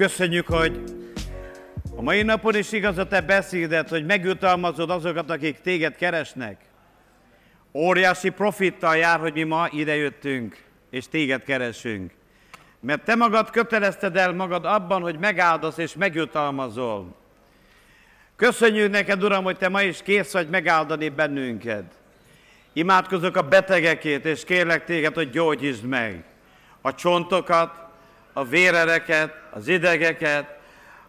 köszönjük, hogy a mai napon is igaz a te beszédet, hogy megjutalmazod azokat, akik téged keresnek. Óriási profittal jár, hogy mi ma idejöttünk, és téged keresünk. Mert te magad kötelezted el magad abban, hogy megáldasz és megjutalmazol. Köszönjük neked, Uram, hogy te ma is kész vagy megáldani bennünket. Imádkozok a betegekét, és kérlek téged, hogy gyógyítsd meg a csontokat, a vérereket, az idegeket,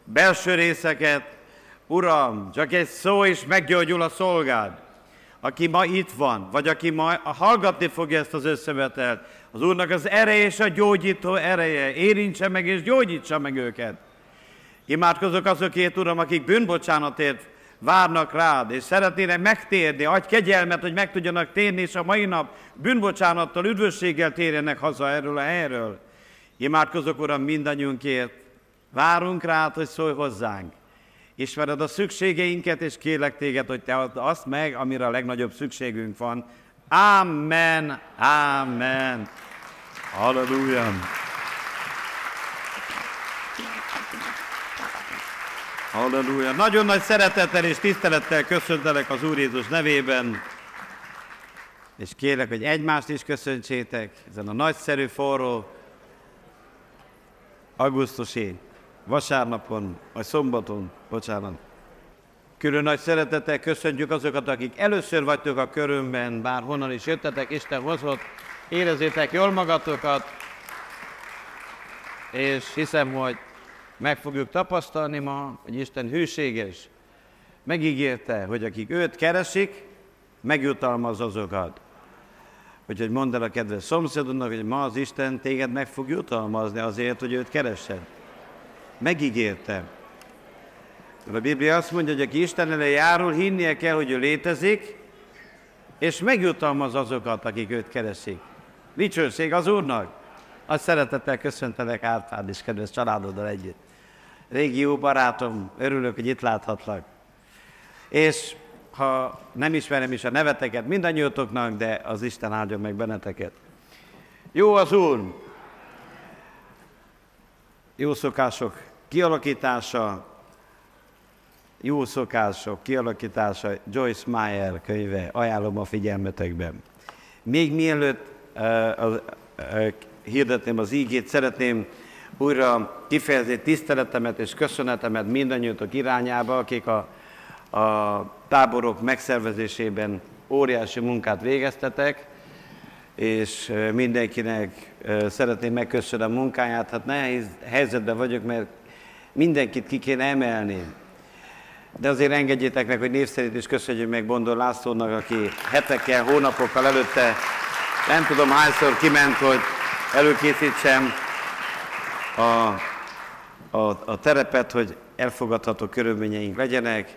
belső részeket. Uram, csak egy szó is meggyógyul a szolgád, aki ma itt van, vagy aki ma hallgatni fogja ezt az összevetelt. Az Úrnak az ereje és a gyógyító ereje. Érintse meg és gyógyítsa meg őket. Imádkozok azokért, Uram, akik bűnbocsánatért várnak rád, és szeretnének megtérni, adj kegyelmet, hogy meg tudjanak térni, és a mai nap bűnbocsánattal, üdvösséggel térjenek haza erről a helyről. Imádkozok, Uram, mindannyiunkért. Várunk rád, hogy szólj hozzánk. Ismered a szükségeinket, és kérlek téged, hogy te add azt meg, amire a legnagyobb szükségünk van. Amen, amen. Halleluja. Halleluja. Nagyon nagy szeretettel és tisztelettel köszöntelek az Úr Jézus nevében, és kérlek, hogy egymást is köszöntsétek ezen a nagyszerű, forró augusztusi vasárnapon, vagy szombaton, bocsánat. Külön nagy szeretettel köszöntjük azokat, akik először vagytok a körünkben, bár honnan is jöttetek, Isten hozott, érezzétek jól magatokat, és hiszem, hogy meg fogjuk tapasztalni ma, hogy Isten hűséges. Megígérte, hogy akik őt keresik, megjutalmaz azokat. Úgyhogy mondd el a kedves szomszédodnak, hogy ma az Isten téged meg fog jutalmazni azért, hogy őt keresed. Megígérte. A Biblia azt mondja, hogy aki Isten elé járul, hinnie kell, hogy ő létezik, és megjutalmaz azokat, akik őt keresik. Dicsőség az Úrnak! Azt szeretettel köszöntelek Árpád és kedves családoddal együtt. Régi jó barátom, örülök, hogy itt láthatlak. És ha nem ismerem is a neveteket mindannyiótoknak, de az Isten áldjon meg benneteket. Jó az Úr! Jó szokások kialakítása, jó szokások kialakítása, Joyce Meyer könyve, ajánlom a figyelmetekben. Még mielőtt uh, uh, uh, hirdetném az ígét, szeretném újra kifejezni tiszteletemet és köszönetemet mindannyiutok irányába, akik a, a táborok megszervezésében óriási munkát végeztetek, és mindenkinek szeretném megköszönni a munkáját. Hát nehéz helyzetben vagyok, mert mindenkit ki kéne emelni. De azért engedjétek meg, hogy név szerint is köszönjük meg Bondor Lászlónak, aki hetekkel, hónapokkal előtte nem tudom hányszor kiment, hogy előkészítsem a, a, a terepet, hogy elfogadható körülményeink legyenek.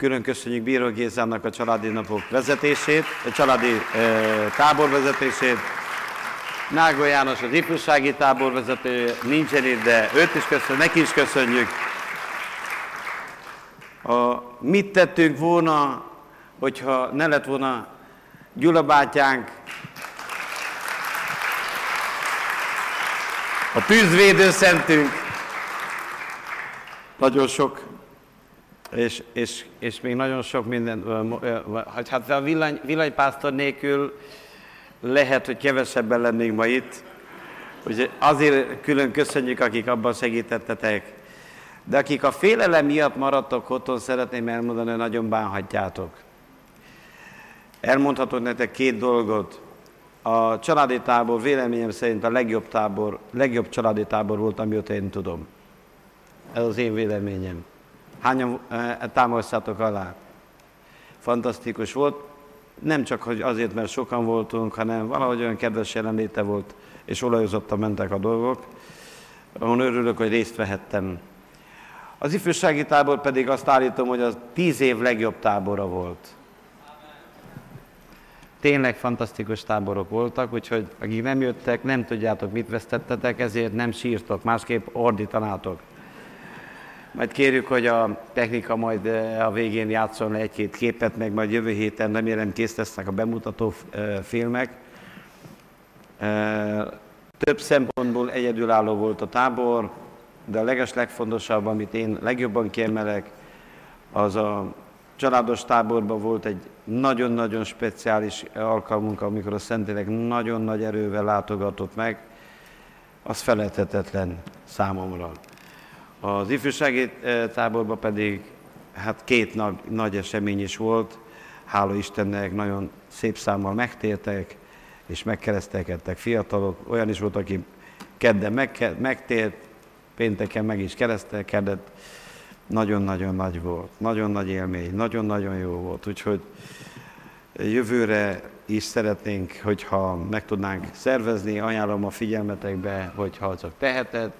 Külön köszönjük Bíró Gézának a családi napok vezetését, a családi e, tábor vezetését. Nágó János az ifjúsági táborvezető nincsen itt, de őt is köszönjük, neki is köszönjük. A, mit tettünk volna, hogyha ne lett volna Gyula bátyánk, a tűzvédő szentünk, nagyon sok, és, és, és még nagyon sok minden, hát a villany, villanypásztor nélkül lehet, hogy kevesebben lennénk ma itt, Úgyhogy azért külön köszönjük, akik abban segítettetek. De akik a félelem miatt maradtok otthon, szeretném elmondani, hogy nagyon bánhatjátok. Elmondhatok nektek két dolgot. A családi tábor véleményem szerint a legjobb tábor, legjobb családi tábor volt, amióta én tudom. Ez az én véleményem. Hányan támasztátok alá? Fantasztikus volt. Nem csak hogy azért, mert sokan voltunk, hanem valahogy olyan kedves jelenléte volt, és olajozottan mentek a dolgok. Ahol örülök, hogy részt vehettem. Az ifjúsági tábor pedig azt állítom, hogy az tíz év legjobb tábora volt. Tényleg fantasztikus táborok voltak, úgyhogy akik nem jöttek, nem tudjátok, mit vesztettetek, ezért nem sírtok, másképp ordítanátok. Majd kérjük, hogy a technika majd a végén játszon egy-két képet, meg majd jövő héten remélem kész lesznek a bemutató filmek. Több szempontból egyedülálló volt a tábor, de a leges legfontosabb, amit én legjobban kiemelek, az a családos táborban volt egy nagyon-nagyon speciális alkalmunk, amikor a Szentlélek nagyon nagy erővel látogatott meg, az felejthetetlen számomra. Az ifjúsági eh, táborban pedig hát két nagy, nagy esemény is volt, hála Istennek nagyon szép számmal megtértek, és megkeresztelkedtek fiatalok. Olyan is volt, aki kedden meg, megtért, pénteken meg is keresztelkedett. Nagyon-nagyon nagy volt, nagyon nagy élmény, nagyon-nagyon jó volt. Úgyhogy jövőre is szeretnénk, hogyha meg tudnánk szervezni, ajánlom a figyelmetekbe, hogyha csak teheted,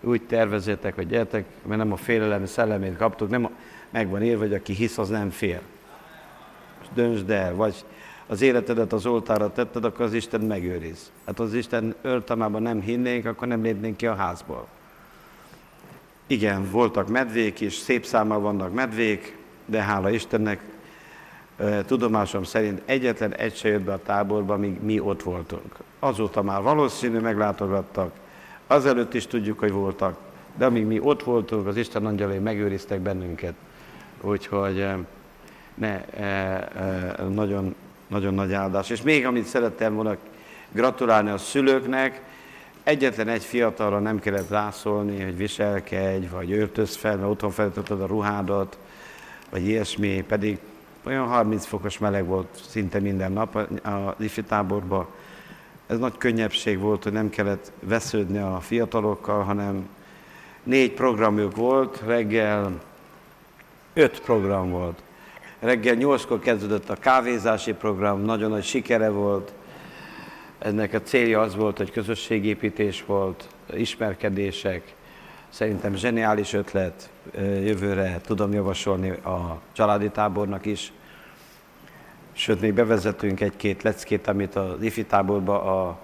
úgy tervezétek, hogy gyertek, mert nem a félelem szellemét kaptuk, nem a, megvan írva, hogy aki hisz, az nem fél. Döntsd el, vagy az életedet az oltára tetted, akkor az Isten megőriz. Hát az Isten öltamában nem hinnénk, akkor nem lépnénk ki a házból. Igen, voltak medvék is, szép számmal vannak medvék, de hála Istennek, tudomásom szerint egyetlen egy se jött be a táborba, míg mi ott voltunk. Azóta már valószínű meglátogattak, azelőtt is tudjuk, hogy voltak, de amíg mi ott voltunk, az Isten angyalai megőriztek bennünket. Úgyhogy ne, nagyon nagyon nagy áldás. És még amit szerettem volna gratulálni a szülőknek, egyetlen egy fiatalra nem kellett rászólni, hogy viselkedj, vagy öltöz fel, mert otthon feltöltöd a ruhádat, vagy ilyesmi, pedig olyan 30 fokos meleg volt szinte minden nap a ifi táborban. Ez nagy könnyebbség volt, hogy nem kellett vesződni a fiatalokkal, hanem négy programjuk volt, reggel öt program volt. Reggel nyolckor kezdődött a kávézási program, nagyon nagy sikere volt. Ennek a célja az volt, hogy közösségépítés volt, ismerkedések. Szerintem zseniális ötlet, jövőre tudom javasolni a családi tábornak is. Sőt, még bevezetünk egy-két leckét, amit az ifi táborba a,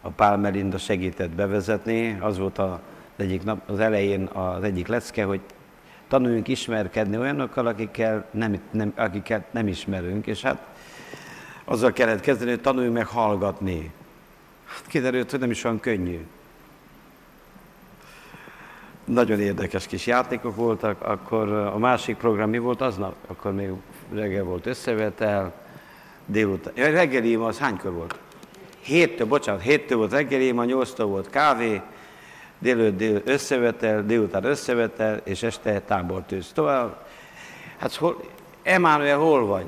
a Pál Melinda segített bevezetni. Az volt az egyik nap, az elején az egyik lecke, hogy tanuljunk ismerkedni olyanokkal, akikkel nem, nem, akiket nem ismerünk, és hát azzal kellett kezdeni, hogy tanuljunk meg hallgatni. Hát kiderült, hogy nem is olyan könnyű. Nagyon érdekes kis játékok voltak, akkor a másik program mi volt aznap? Akkor még reggel volt összevetel, délután. Ja, reggeli az hánykor volt? Héttől, bocsánat, héttől volt reggeli, ma nyolctól volt kávé, délőtt dél összevetel, délután összevetel, és este tábortűz. Tovább, hát hol, Emmanuel, hol vagy?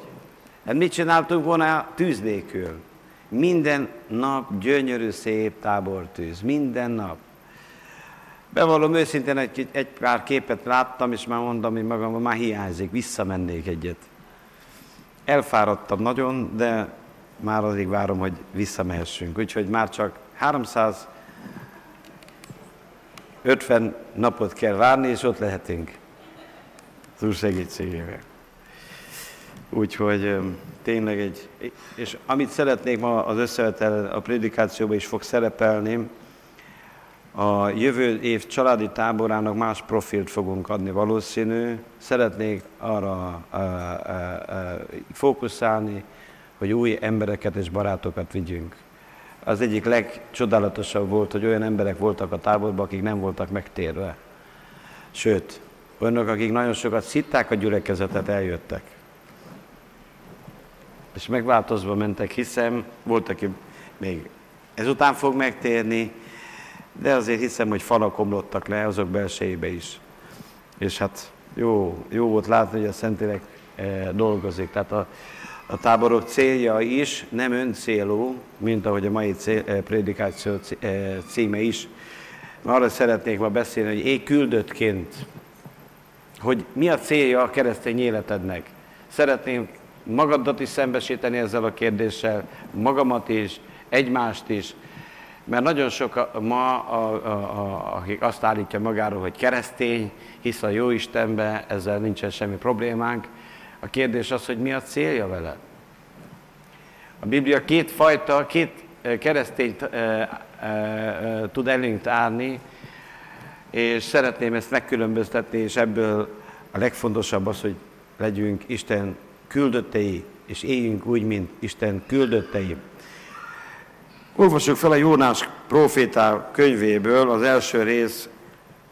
Hát mit csináltunk volna tűz nélkül? Minden nap gyönyörű, szép tábortűz. Minden nap. Bevallom őszintén, egy, egy pár képet láttam, és már mondom, hogy magam már hiányzik, visszamennék egyet. Elfáradtam nagyon, de már addig várom, hogy visszamehessünk. Úgyhogy már csak 300 50 napot kell várni, és ott lehetünk. Az Úr segítségével. Úgyhogy tényleg egy, és amit szeretnék ma az összevetel a prédikációban is fog szerepelni, a jövő év családi táborának más profilt fogunk adni valószínű. Szeretnék arra a, a, a, fókuszálni, hogy új embereket és barátokat vigyünk az egyik legcsodálatosabb volt, hogy olyan emberek voltak a táborban, akik nem voltak megtérve. Sőt, olyanok, akik nagyon sokat szitták a gyülekezetet, eljöttek. És megváltozva mentek, hiszem, volt, aki még ezután fog megtérni, de azért hiszem, hogy falak omlottak le azok belsejébe is. És hát jó, jó volt látni, hogy a Szentlélek eh, dolgozik. Tehát a, a táborok célja is nem öncélú, mint ahogy a mai cél, eh, prédikáció eh, címe is. Arra szeretnék ma beszélni, hogy én küldöttként, hogy mi a célja a keresztény életednek. Szeretném magadat is szembesíteni ezzel a kérdéssel, magamat is, egymást is, mert nagyon sok ma, a, a, a, akik azt állítja magáról, hogy keresztény, hisz a jó Istenbe, ezzel nincsen semmi problémánk, a kérdés az, hogy mi a célja vele. A Biblia két fajta, két eh, keresztényt e, e, e, tud elénk állni, és szeretném ezt megkülönböztetni, és ebből a legfontosabb az, hogy legyünk Isten küldöttei, és éljünk úgy, mint Isten küldöttei. Olvassuk fel a Jónás profétál könyvéből az első rész,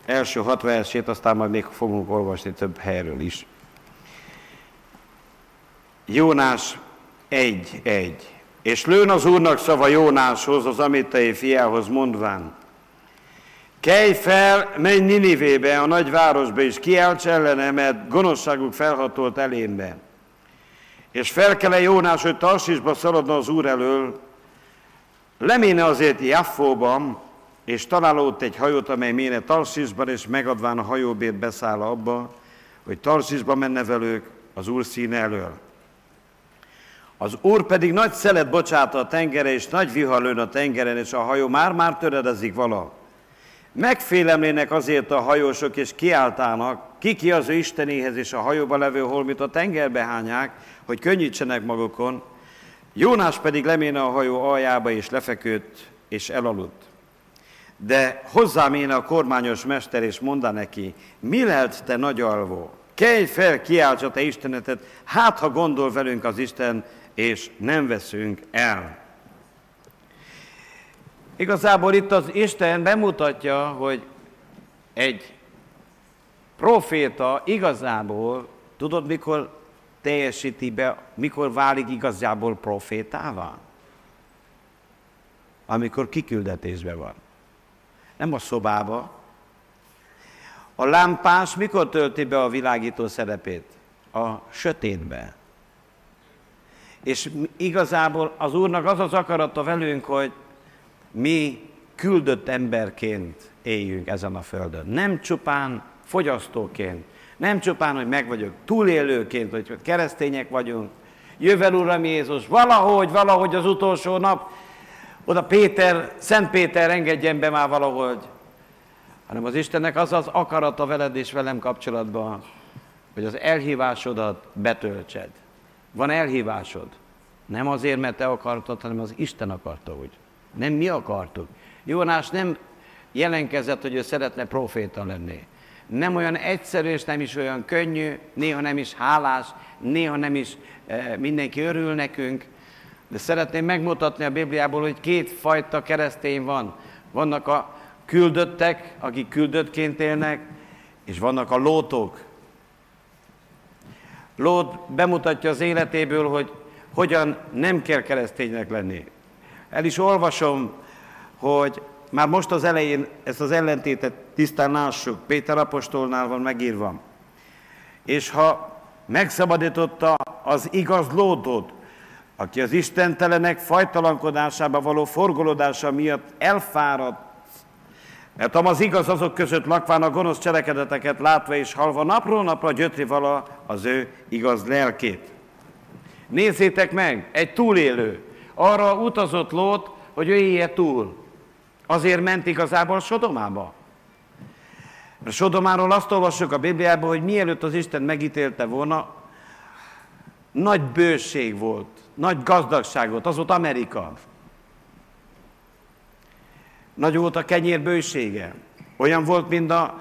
első hat versét, aztán majd még fogunk olvasni több helyről is. Jónás 1.1. És lőn az Úrnak szava Jónáshoz, az amitai fiához mondván, Kelj fel, menj Ninivébe, a nagy városba, és kiálts ellene, mert gonoszságuk felhatolt elémbe. És felkele Jónás, hogy Tarsisba szaladna az Úr elől, leméne azért Jaffóban, és talál egy hajót, amely méne Tarsisban, és megadván a hajóbért beszáll abba, hogy Tarsisba menne velük az Úr színe elől. Az Úr pedig nagy szelet bocsát a tengere, és nagy vihar lőn a tengeren, és a hajó már-már töredezik vala. Megfélemlének azért a hajósok, és kiáltának, ki az ő Istenéhez, és a hajóba levő holmit a tengerbe hányák, hogy könnyítsenek magukon. Jónás pedig leméne a hajó aljába, és lefeküdt, és elaludt. De hozzám én a kormányos mester, és mondta neki, mi lehet te nagy alvó? Kelj fel, kiáltsa te Istenetet, hát ha gondol velünk az Isten, és nem veszünk el. Igazából itt az Isten bemutatja, hogy egy proféta igazából, tudod mikor teljesíti be, mikor válik igazából profétává? Amikor kiküldetésben van. Nem a szobába. A lámpás mikor tölti be a világító szerepét? A sötétbe. És igazából az Úrnak az az akarata velünk, hogy mi küldött emberként éljünk ezen a földön. Nem csupán fogyasztóként, nem csupán, hogy meg vagyok túlélőként, hogy keresztények vagyunk, jövel Uram Jézus, valahogy, valahogy az utolsó nap, oda Péter, Szent Péter engedjen be már valahogy, hanem az Istennek az az akarata veled és velem kapcsolatban, hogy az elhívásodat betöltsed. Van elhívásod. Nem azért, mert te akartad, hanem az Isten akarta úgy. Nem mi akartuk. Jónás nem jelenkezett, hogy ő szeretne proféta lenni. Nem olyan egyszerű, és nem is olyan könnyű, néha nem is hálás, néha nem is e, mindenki örül nekünk, de szeretném megmutatni a Bibliából, hogy két fajta keresztény van. Vannak a küldöttek, akik küldöttként élnek, és vannak a lótok. Lót bemutatja az életéből, hogy hogyan nem kell kereszténynek lenni. El is olvasom, hogy már most az elején ezt az ellentétet tisztán lássuk, Péter apostolnál van megírva. És ha megszabadította az igaz lódot, aki az istentelenek fajtalankodásába való forgolódása miatt elfáradt, mert az igaz azok között lakván a gonosz cselekedeteket látva és halva napról napra gyötri vala az ő igaz lelkét. Nézzétek meg, egy túlélő. Arra utazott Lót, hogy ő túl. Azért ment igazából Sodomába. A Sodomáról azt olvassuk a Bibliában, hogy mielőtt az Isten megítélte volna, nagy bőség volt, nagy gazdagság volt, az volt Amerika. Nagy volt a kenyér bősége. Olyan volt, mint a,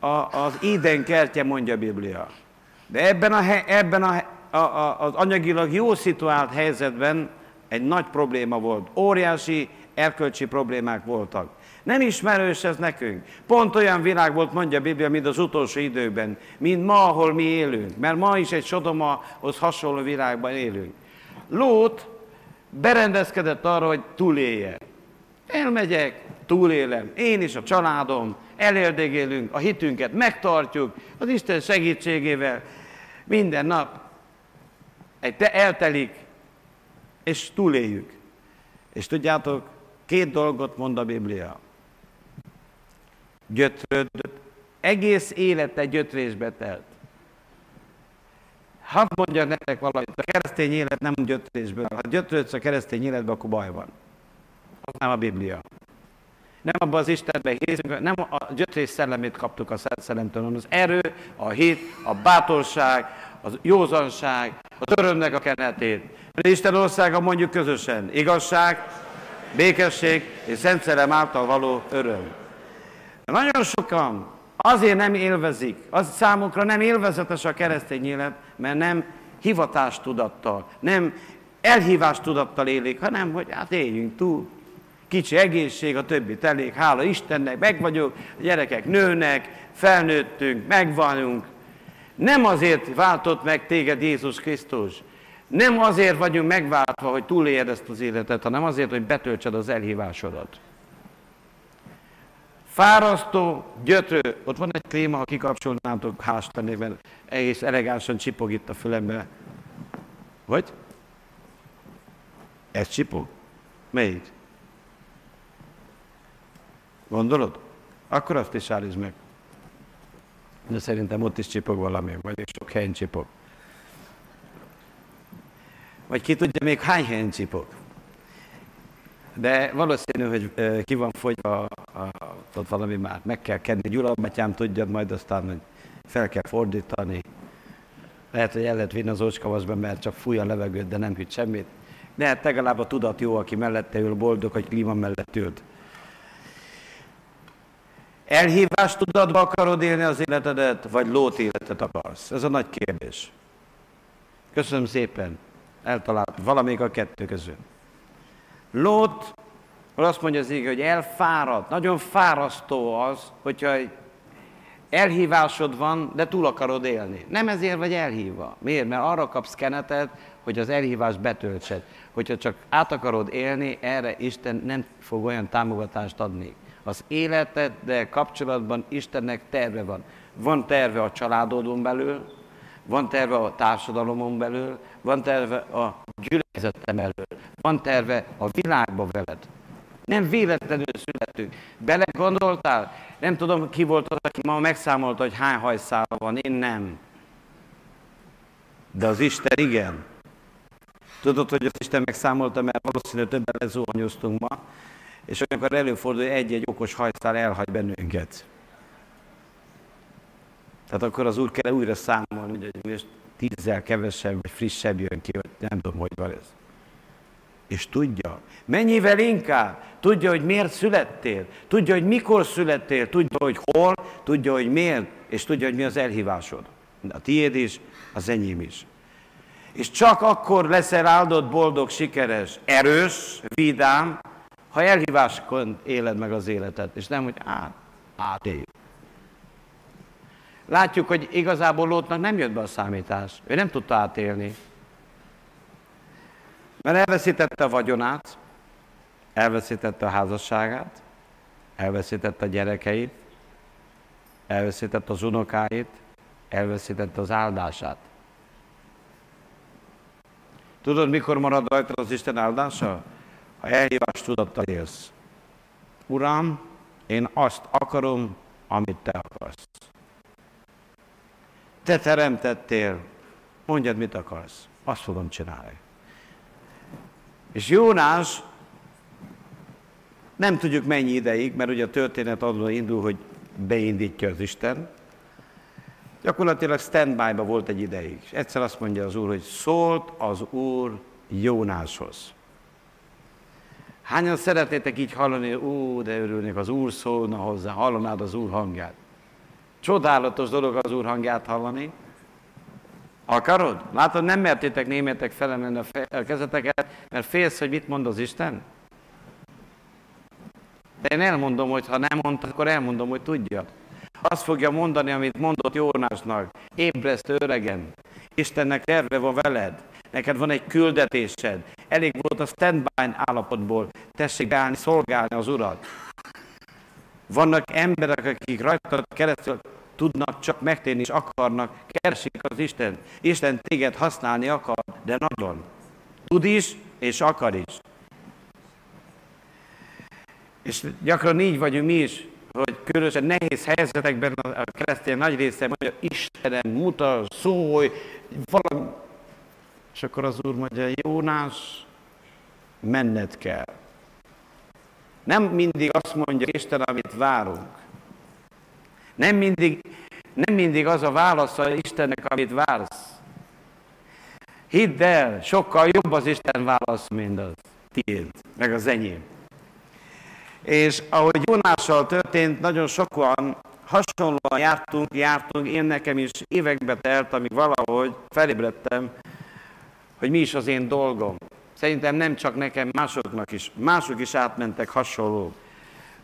a, az Éden kertje, mondja a Biblia. De ebben, a, ebben a, a, a, az anyagilag jó szituált helyzetben egy nagy probléma volt. Óriási erkölcsi problémák voltak. Nem ismerős ez nekünk. Pont olyan világ volt, mondja a Biblia, mint az utolsó időkben, mint ma, ahol mi élünk. Mert ma is egy Sodomahoz hasonló világban élünk. Lót berendezkedett arra, hogy túlélje. Elmegyek, túlélem. Én is, a családom, elérdegélünk, a hitünket megtartjuk, az Isten segítségével minden nap egy te eltelik, és túléljük. És tudjátok, két dolgot mond a Biblia. Gyötrődött, egész élete gyötrésbe telt. Hadd mondja nektek valamit, a keresztény élet nem gyötrésből. Ha gyötrődsz a keresztény életbe, akkor baj van. Az nem a Biblia. Nem abban az Istenben hiszünk, nem a gyötrés szellemét kaptuk a Szent Szellemtől, az erő, a hit, a bátorság, az józanság, az örömnek a kenetét. Mert Isten országa mondjuk közösen igazság, békesség és Szent Szellem által való öröm. Nagyon sokan azért nem élvezik, az számukra nem élvezetes a keresztény élet, mert nem hivatástudattal, nem elhívástudattal élik, hanem hogy hát éljünk túl. kicsi egészség, a többi elég, hála Istennek, meg vagyok, a gyerekek nőnek, felnőttünk, megvanunk. Nem azért váltott meg téged Jézus Krisztus, nem azért vagyunk megváltva, hogy túléljed ezt az életet, hanem azért, hogy betöltsed az elhívásodat. Fárasztó, gyötrő. Ott van egy klíma, ha kikapcsolnátok, hás lennék, mert egész elegánsan csipog itt a fülembe. Vagy? Ez csipog? Melyik? Gondolod? Akkor azt is állítsd meg. De szerintem ott is csipog valami, vagy sok helyen csipog. Vagy ki tudja még hány helyen csipog. De valószínű, hogy ki van fogyva, ott valami már meg kell kenni. Gyula Batyám tudja majd aztán, hogy fel kell fordítani. Lehet, hogy el lehet vinni az ócskavaszba, mert csak fúj a levegőt, de nem hűt semmit. De hát legalább a tudat jó, aki mellette ül, boldog, hogy klíma mellett ült. Elhívást tudatba akarod élni az életedet, vagy lót életet akarsz? Ez a nagy kérdés. Köszönöm szépen. Eltalált valamelyik a kettő közül. Lót, azt mondja az így, hogy elfáradt, nagyon fárasztó az, hogyha elhívásod van, de túl akarod élni. Nem ezért vagy elhívva. Miért? Mert arra kapsz kenetet, hogy az elhívást betöltsed. Hogyha csak át akarod élni, erre Isten nem fog olyan támogatást adni. Az életeddel kapcsolatban Istennek terve van. Van terve a családodon belül, van terve a társadalomon belül, van terve a gyülekezetem belül, van terve a világba veled. Nem véletlenül születünk. Bele gondoltál? Nem tudom, ki volt az, aki ma megszámolta, hogy hány hajszála van. Én nem. De az Isten igen. Tudod, hogy az Isten megszámolta, mert valószínűleg többen lezuhanyoztunk ma, és olyankor előfordul, hogy egy-egy okos hajszál elhagy bennünket. Tehát akkor az Úr kell újra számolni, hogy most tízzel kevesebb vagy frissebb jön ki, vagy nem tudom, hogy van ez. És tudja, mennyivel inkább, tudja, hogy miért születtél, tudja, hogy mikor születtél, tudja, hogy hol, tudja, hogy miért, és tudja, hogy mi az elhívásod. A tiéd is, az enyém is. És csak akkor leszel áldott, boldog, sikeres, erős, vidám, ha elhíváskon éled meg az életet, és nem, hogy át, átéljük. Látjuk, hogy igazából Lótnak nem jött be a számítás. Ő nem tudta átélni. Mert elveszítette a vagyonát, elveszítette a házasságát, elveszítette a gyerekeit, elveszítette az unokáit, elveszítette az áldását. Tudod, mikor marad rajta az Isten áldása? Ha elhívás tudattal élsz. Uram, én azt akarom, amit te akarsz. Te teremtettél, mondjad, mit akarsz. Azt fogom csinálni. És Jónás nem tudjuk mennyi ideig, mert ugye a történet azon indul, hogy beindítja az Isten. Gyakorlatilag standby-ba volt egy ideig. És egyszer azt mondja az Úr, hogy szólt az Úr Jónáshoz. Hányan szeretnétek így hallani, ó, de örülnék, az Úr szólna hozzá, hallanád az Úr hangját. Csodálatos dolog az Úr hangját hallani. Akarod? Látod, nem mertétek németek felemelni a, fe- a kezeteket, mert félsz, hogy mit mond az Isten? De én elmondom, hogy ha nem mondta, akkor elmondom, hogy tudja. Azt fogja mondani, amit mondott Jónásnak. Ébreszt öregen. Istennek terve van veled. Neked van egy küldetésed. Elég volt a standby állapotból. Tessék beállni, szolgálni az Urat. Vannak emberek, akik rajta keresztül tudnak csak megtérni és akarnak, keresik az Isten. Isten téged használni akar, de nagyon. Tud is, és akar is. És gyakran így vagyunk mi is, hogy különösen nehéz helyzetekben a keresztény nagy része mondja, Istenem, mutas, szólj, valami. És akkor az Úr mondja, Jónás, menned kell. Nem mindig azt mondja Isten, amit várunk. Nem mindig, nem mindig az a válasz a Istennek, amit vársz. Hidd el, sokkal jobb az Isten válasz, mint az tiéd, meg az enyém. És ahogy Jónással történt, nagyon sokan hasonlóan jártunk, jártunk, én nekem is évekbe telt, amíg valahogy felébredtem, hogy mi is az én dolgom. Szerintem nem csak nekem, másoknak is. Mások is átmentek hasonló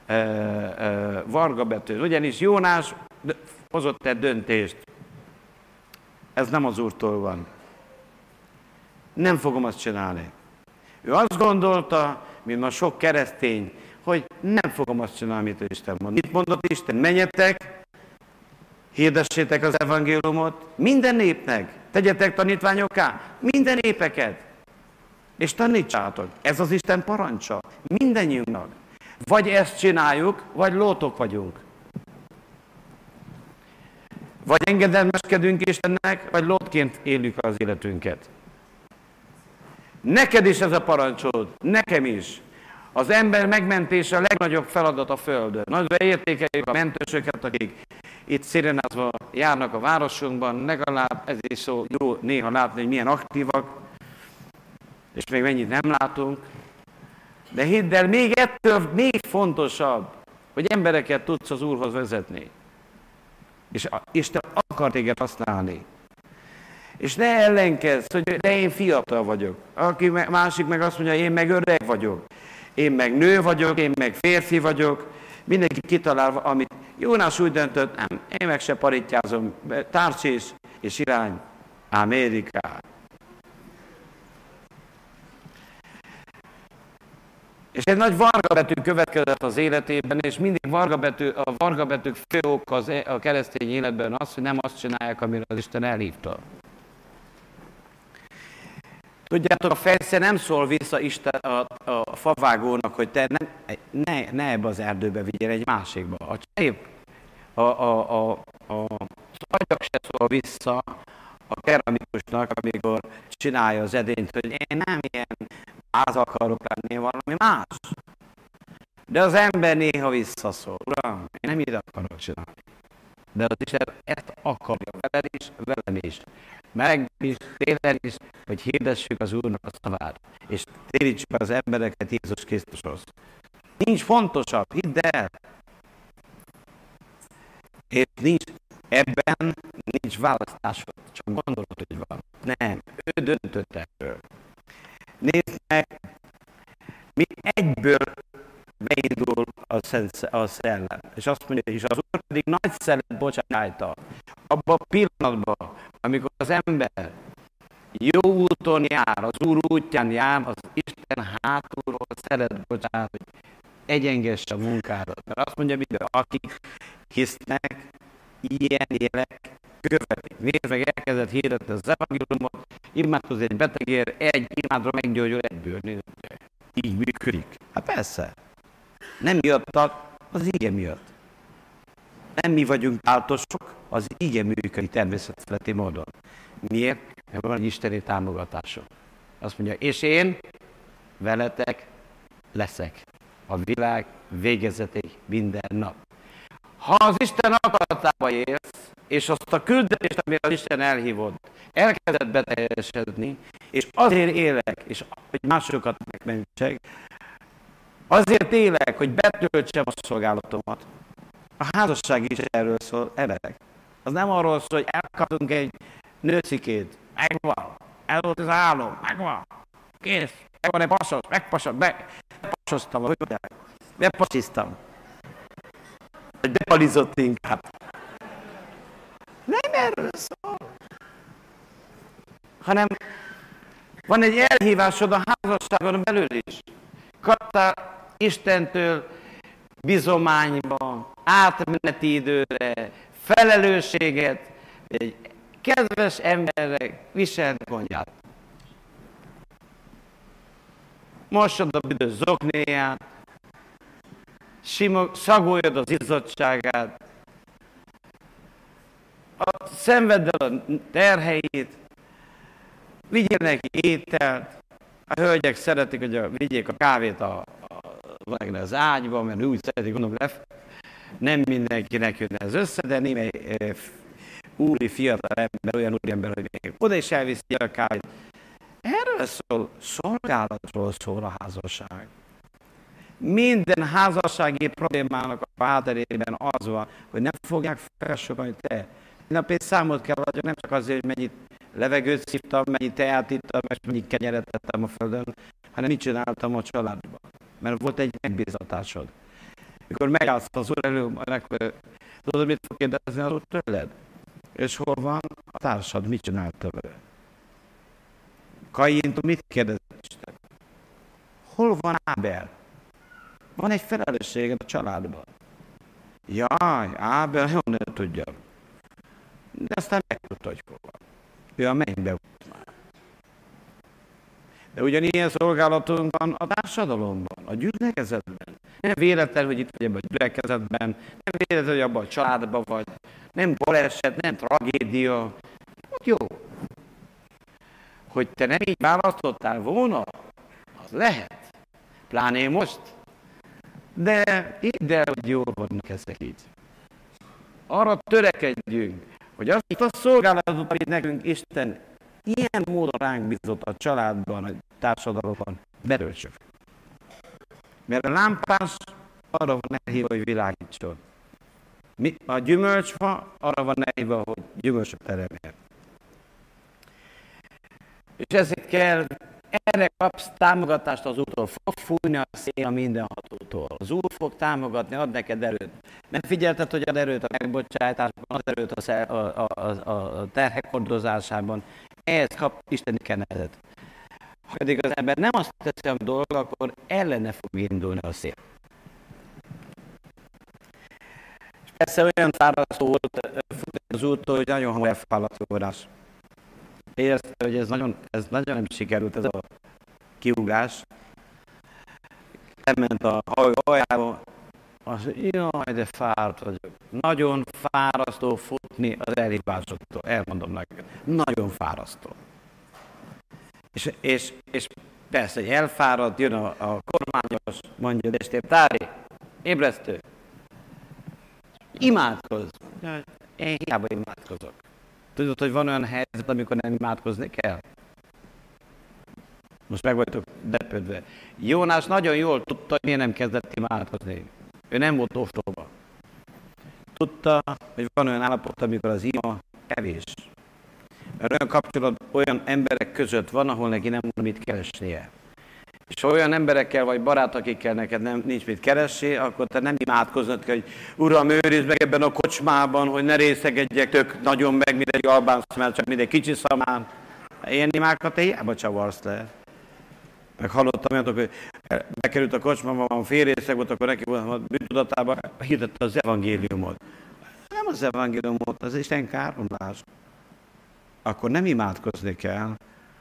e, e, Varga Bető. Ugyanis Jónás hozott egy döntést. Ez nem az Úrtól van. Nem fogom azt csinálni. Ő azt gondolta, mint ma sok keresztény, hogy nem fogom azt csinálni, amit Isten mond. Mit mondott Isten? Menjetek, hirdessétek az evangéliumot minden népnek, tegyetek tanítványokká, minden népeket, és tanítsátok. Ez az Isten parancsa mindennyiunknak. Vagy ezt csináljuk, vagy lótok vagyunk. Vagy engedelmeskedünk Istennek, vagy lótként éljük az életünket. Neked is ez a parancsod, nekem is. Az ember megmentése a legnagyobb feladat a Földön. Nagyra értékeljük a mentősöket, akik itt szirenázva járnak a városunkban, legalább ez is szó, jó néha látni, hogy milyen aktívak, és még mennyit nem látunk. De hidd el, még ettől még fontosabb, hogy embereket tudsz az Úrhoz vezetni. És Isten akar téged használni. És ne ellenkezz, hogy de én fiatal vagyok. Aki másik meg azt mondja, én meg öreg vagyok. Én meg nő vagyok, én meg férfi vagyok. Mindenki kitalálva, amit Jónás úgy döntött, nem, én meg se paritjázom, tárcsés és irány Ameriká. És egy nagy varga betű következett az életében, és mindig varga betű, a varga betűk fő ok az, e- a keresztény életben az, hogy nem azt csinálják, amire az Isten elhívta. Tudjátok, a fejszer nem szól vissza Isten a, a favágónak, hogy te nem, ne, ne ebbe az erdőbe vigyél egy másikba. A cserép, a, a, a, a szagyak se szól vissza a keramikusnak, amikor csinálja az edényt, hogy én nem ilyen az akarok lenni, valami más. De az ember néha visszaszól, Uram, én nem így akarok csinálni. De az Isten ezt akarja veled is, velem is. Meg is, tényleg is, hogy hirdessük az Úrnak a szavát, és térítsük az embereket Jézus Krisztushoz. Nincs fontosabb, hidd el. És nincs, ebben nincs választásod, csak gondolod, hogy van. Nem, ő döntött erről. Nézd meg, mi egyből beindul a, szent, a szellem. És azt mondja, és az Úr pedig nagy szellet bocsájta. Abban a pillanatban, amikor az ember jó úton jár, az Úr útján jár, az Isten hátulról szeret bocsánat, hogy egyengesse a munkádat. Mert azt mondja minden, akik hisznek, ilyen élek követik. Nézd meg, elkezdett hirdetni az evangéliumot, imádkozni egy betegér, egy imádra meggyógyul egyből. Így működik. Hát persze. Nem jöttek, az ige miatt. Nem mi vagyunk áltosok, az ige működik természetfeletti módon. Miért? Mert van egy isteni támogatásom. Azt mondja, és én veletek leszek a világ végezetig minden nap. Ha az Isten akaratába élsz, és azt a küldetést, amire az Isten elhívott, elkezdett beteljesedni, és azért élek, és hogy másokat megmentsek, azért élek, hogy betöltsem a szolgálatomat. A házasság is erről szól, emberek. Az nem arról szól, hogy elkapunk egy nőcikét, megvan, ez volt az álom, megvan, kész, megvan egy pasos, megpasod, meg, pasoztam, hogy mondják, bepasisztam. Vagy bepalizott inkább. Nem erről szól. Hanem van egy elhívásod a házasságon belül is. Kaptál Istentől bizományba, átmeneti időre, felelősséget, egy kedves emberre viselt gondját. Mossad a büdös zoknéját, szagoljad az izzadságát, a, szenvedd el a terheit, vigyél neki ételt, a hölgyek szeretik, hogy a, vigyék a kávét a, a, az ágyba, mert úgy szeretik, gondolom, lef, nem mindenkinek jön ez össze, de némely e, úri fiatal ember, olyan úri ember, hogy még oda is elviszi a kávét. Erről szól, szolgálatról szól a házasság. Minden házassági problémának a hátterében az van, hogy nem fogják felsorolni te. Egy számot kell adjak, nem csak azért, hogy mennyit levegőt szívtam, mennyi teát ittam, és mennyi kenyeret tettem a földön, hanem mit csináltam a családban. Mert volt egy megbízatásod. Mikor megállsz az úr elő, akkor tudod, mit fog kérdezni az úr tőled? És hol van a társad, mit csinálta vele? Kaintól mit kérdezett Isten? Hol van Ábel? Van egy felelősséged a családban. Jaj, Ábel, ne tudja. De aztán megtudta, hogy hol van. Ő a mennybe volt már. De ugyanilyen szolgálatunk van a társadalomban, a gyülekezetben. Nem véletlen, hogy itt vagy ebben a gyülekezetben, nem véletlen, hogy abban a családban vagy. Nem baleset, nem tragédia. Jó. Hogy te nem így választottál volna, az lehet. Pláne most. De hidd el, hogy jól vannak ezek így. Arra törekedjünk, hogy azt a szolgálatot, amit nekünk Isten ilyen módon ránk bizott a családban, a társadalomban, beröltsük. Mert a lámpás arra van elhívva, hogy világítson. Mi, a gyümölcsfa arra van elhívva, hogy gyümölcsöt teremjen. És ezért kell, erre kapsz támogatást az Úrtól. Fog fújni a szél a mindenhatótól. Az Úr fog támogatni, ad neked erőt. Nem figyelted, hogy ad erőt a megbocsátásban, ad erőt a, a, a, a, a terhek hordozásában. Ehhez kap Isteni kenetet. Ha pedig az ember nem azt teszi, ami dolga, akkor ellene fog indulni a szél. És persze olyan fárasztó volt az úttól, hogy nagyon hamar elfálladt a forrás. Érezte, hogy ez nagyon, ez nagyon nem sikerült, ez a kiugrás. Elment a hajába, az, jaj, de fáradt vagyok. Nagyon fárasztó futni az elhívásoktól, elmondom neked. Nagyon fárasztó. És, és, és persze, hogy elfáradt, jön a, a kormányos, mondja, de tári, ébresztő. Imádkozz. Én hiába imádkozok. Tudod, hogy van olyan helyzet, amikor nem imádkozni kell? Most meg vagytok depődve. Jónás nagyon jól tudta, hogy miért nem kezdett imádkozni. Ő nem volt ostoba. Tudta, hogy van olyan állapot, amikor az ima kevés. Olyan kapcsolat olyan emberek között van, ahol neki nem van mit keresnie. És olyan emberekkel vagy barát, akikkel neked nem, nincs mit keresni, akkor te nem imádkoznod hogy Uram, őrizd meg ebben a kocsmában, hogy ne részegedjek tök nagyon meg, mint egy albán mert csak mint egy kicsi szamán. Ilyen imákat te hiába csavarsz le. Meg hallottam olyanok, hogy bekerült a kocsmába, van fél részeg volt, akkor neki volt a bűntudatában, hirdette az evangéliumot. Nem az evangéliumot, az Isten káromlás. Akkor nem imádkozni kell,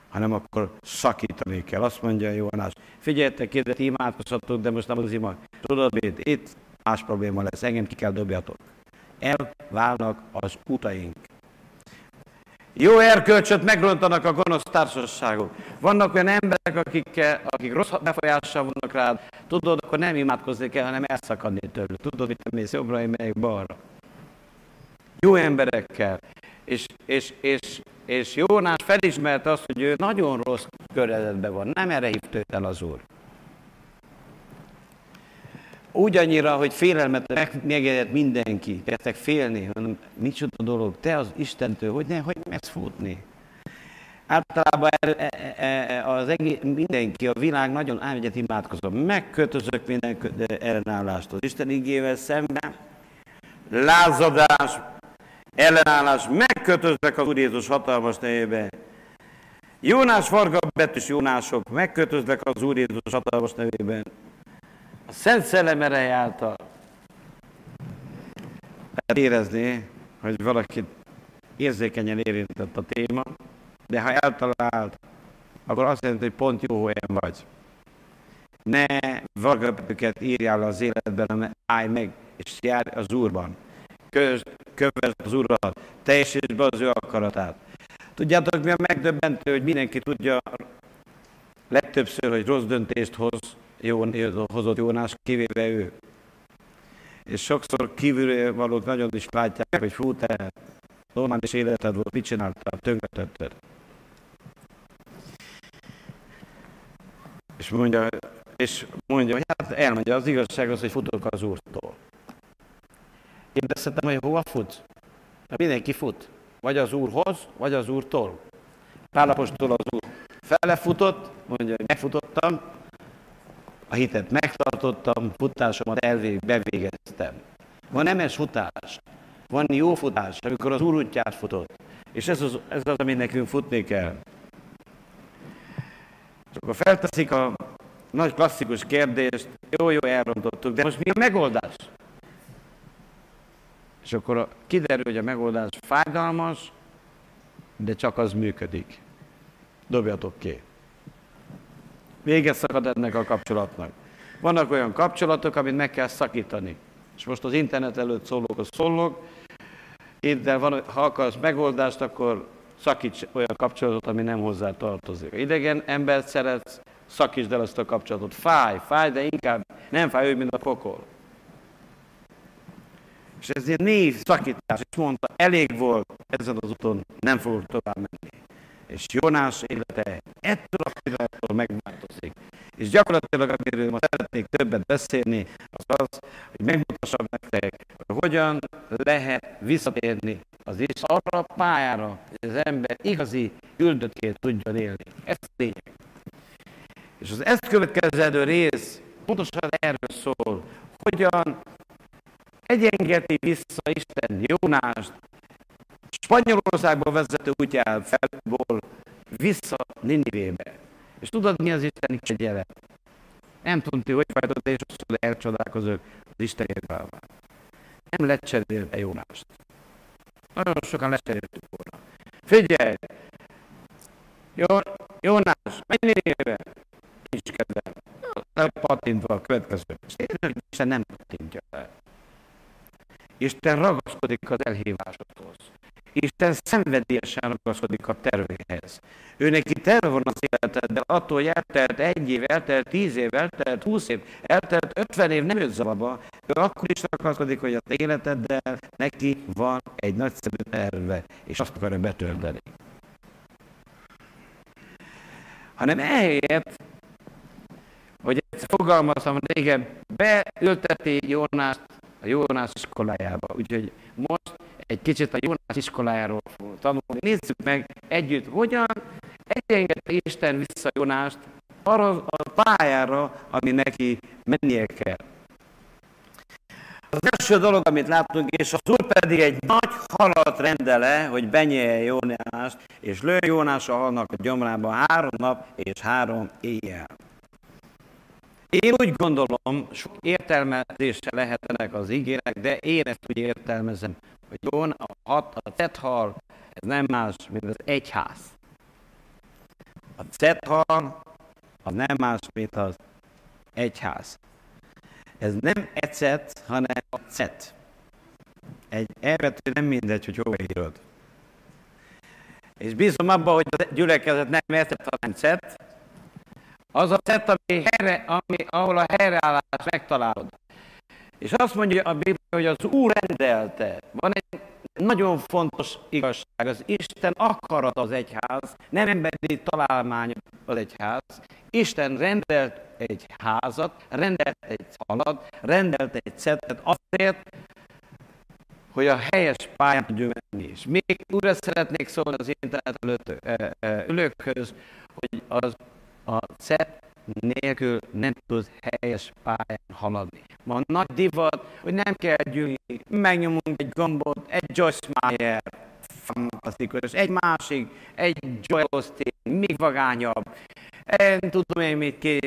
hanem akkor szakítani kell. Azt mondja Jónás, figyeljetek, kérdet, imádkozhatok, de most nem az ima. Tudod mit? Itt más probléma lesz, engem ki kell dobjatok. Elválnak az utaink. Jó erkölcsöt megrontanak a gonosz társaságok. Vannak olyan emberek, akik, akik rossz befolyással vannak rád. Tudod, akkor nem imádkozni kell, hanem elszakadni tőlük. Tudod, mit mész jobbra, én megyek balra. Jó emberekkel. És, és, és és Jónás felismerte azt, hogy ő nagyon rossz környezetben van. Nem erre hívt őt el az Úr. Úgy annyira, hogy félelmet megjegyett mindenki, kezdtek félni, hanem micsoda dolog, te az Istentől, hogy ne, hogy megsz futni. Általában e, e, e, az egész, mindenki, a világ nagyon elmegyet imádkozom. Megkötözök minden ellenállást az Isten igével szemben. Lázadás, ellenállás, megkötöznek az Úr Jézus hatalmas nevébe. Jónás Farga betűs Jónások, megkötöznek az Úr Jézus hatalmas nevében. A Szent Szellem ereje által. Lehet érezni, hogy valaki érzékenyen érintett a téma, de ha eltalált, akkor azt jelenti, hogy pont jó helyen vagy. Ne vargapöket írjál az életben, hanem állj meg, és járj az Úrban. Köz, kövesd az Urat, teljesítsd be az ő akaratát. Tudjátok, mi a megdöbbentő, hogy mindenki tudja legtöbbször, hogy rossz döntést hoz, jó, hozott Jónás, kivéve ő. És sokszor kívülről valók nagyon is látják, hogy fú, te normális életed volt, mit csináltál, tönkretetted. És mondja, és mondja, hogy hát elmondja, az igazság az, hogy futok az Úrtól. Kérdezhetem, hogy hova fut? Mindenki fut. Vagy az Úrhoz, vagy az Úrtól. Pálapostól az úr felefutott, mondja, hogy megfutottam, a hitet megtartottam, futásomat elvég, bevégeztem. Van nemes futás, van jó futás, amikor az úr útját futott. És ez az, ez az, ami nekünk futni kell. És akkor felteszik a nagy klasszikus kérdést, jó, jó, elrontottuk, de most mi a megoldás? És akkor kiderül, hogy a megoldás fájdalmas, de csak az működik. Dobjatok ki. Vége szakad ennek a kapcsolatnak. Vannak olyan kapcsolatok, amit meg kell szakítani. És most az internet előtt szólok, az szólok. de van, ha akarsz megoldást, akkor szakíts olyan kapcsolatot, ami nem hozzá tartozik. idegen embert szeretsz, szakítsd el azt a kapcsolatot. Fáj, fáj, de inkább nem fáj ő, mint a pokol. És ez egy név szakítás, és mondta, elég volt ezen az úton, nem fogok tovább menni. És Jónás élete ettől a pillanattól megváltozik. És gyakorlatilag, amiről ma szeretnék többet beszélni, az az, hogy megmutassam nektek, hogy hogyan lehet visszatérni az is arra a pályára, hogy az ember igazi küldöttként tudjon élni. Ez a lényeg. És az ezt következő rész pontosan erről szól, hogyan egyengeti vissza Isten Jónást Spanyolországba vezető útján felból vissza Ninivébe. És tudod, mi az Isten kegyele? Nem tudni, hogy fájdott, és azt elcsodálkozok az Isten érvelmán. Nem lecserélte Jónást. Nagyon sokan lecseréltük volna. Figyelj! Jó, Jónás, menj Ninivébe! Nincs kedvem. Lepatintva a következő. Isten nem patintja le. Isten ragaszkodik az elhívásodhoz. Isten szenvedélyesen ragaszkodik a tervéhez. Ő neki terve van az életedben, attól, hogy eltelt egy év, eltelt tíz év, eltelt húsz év, eltelt ötven év, nem őt zavarba. Ő akkor is ragaszkodik, hogy az életeddel neki van egy nagyszerű terve, és azt akarja betölteni. Hanem ehelyett, hogy ezt fogalmazom régen, beülteti Jónást a Jónás iskolájába. Úgyhogy most egy kicsit a Jónás iskolájáról fogunk tanulni. Nézzük meg együtt, hogyan egyengedte Isten vissza Jónást arra a pályára, ami neki mennie kell. Az első dolog, amit látunk, és az úr pedig egy nagy halat rendele, hogy benyelje Jónást, és lő Jónás a halnak a gyomrába három nap és három éjjel. Én úgy gondolom, sok értelmezése lehetenek az igének, de én ezt úgy értelmezem, hogy Jón, a, hat, a tethal, ez nem más, mint az egyház. A tethal, az nem más, mint az egyház. Ez nem ecet, hanem a cet. Egy elvető nem mindegy, hogy hova írod. És bízom abban, hogy a gyülekezet nem ecet, hanem cet, az a tett, ami helyre, ami, ahol a helyreállást megtalálod. És azt mondja a Biblia, hogy az Úr rendelte. Van egy nagyon fontos igazság, az Isten akarat az egyház, nem emberi találmány az egyház. Isten rendelt egy házat, rendelt egy halat, rendelt egy szetet azért, hogy a helyes pályán tudjon menni. És még újra szeretnék szólni az internet előtt ülőkhöz, hogy az a CEP nélkül nem tud helyes pályán haladni. Ma nagy divat, hogy nem kell gyűlni, megnyomunk egy gombot, egy Joyce Meyer, fantasztikus, egy másik, egy Joel Osteen, még vagányabb, én tudom én mit ki,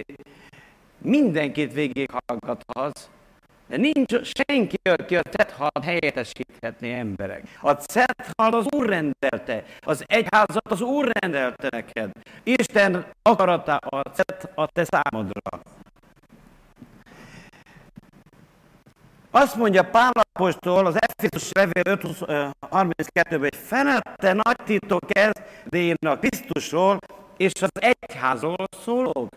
mindenkit végig hallgathatsz, nincs senki, aki a tethalt helyettesíthetné emberek. A tethalt az Úr rendelte, az egyházat az Úr rendelte neked. Isten akarata a cet a te számodra. Azt mondja Pál apostol az Efézus levél 32-ben, hogy felette nagy titok ez, de én a Krisztusról és az egyházról szólok.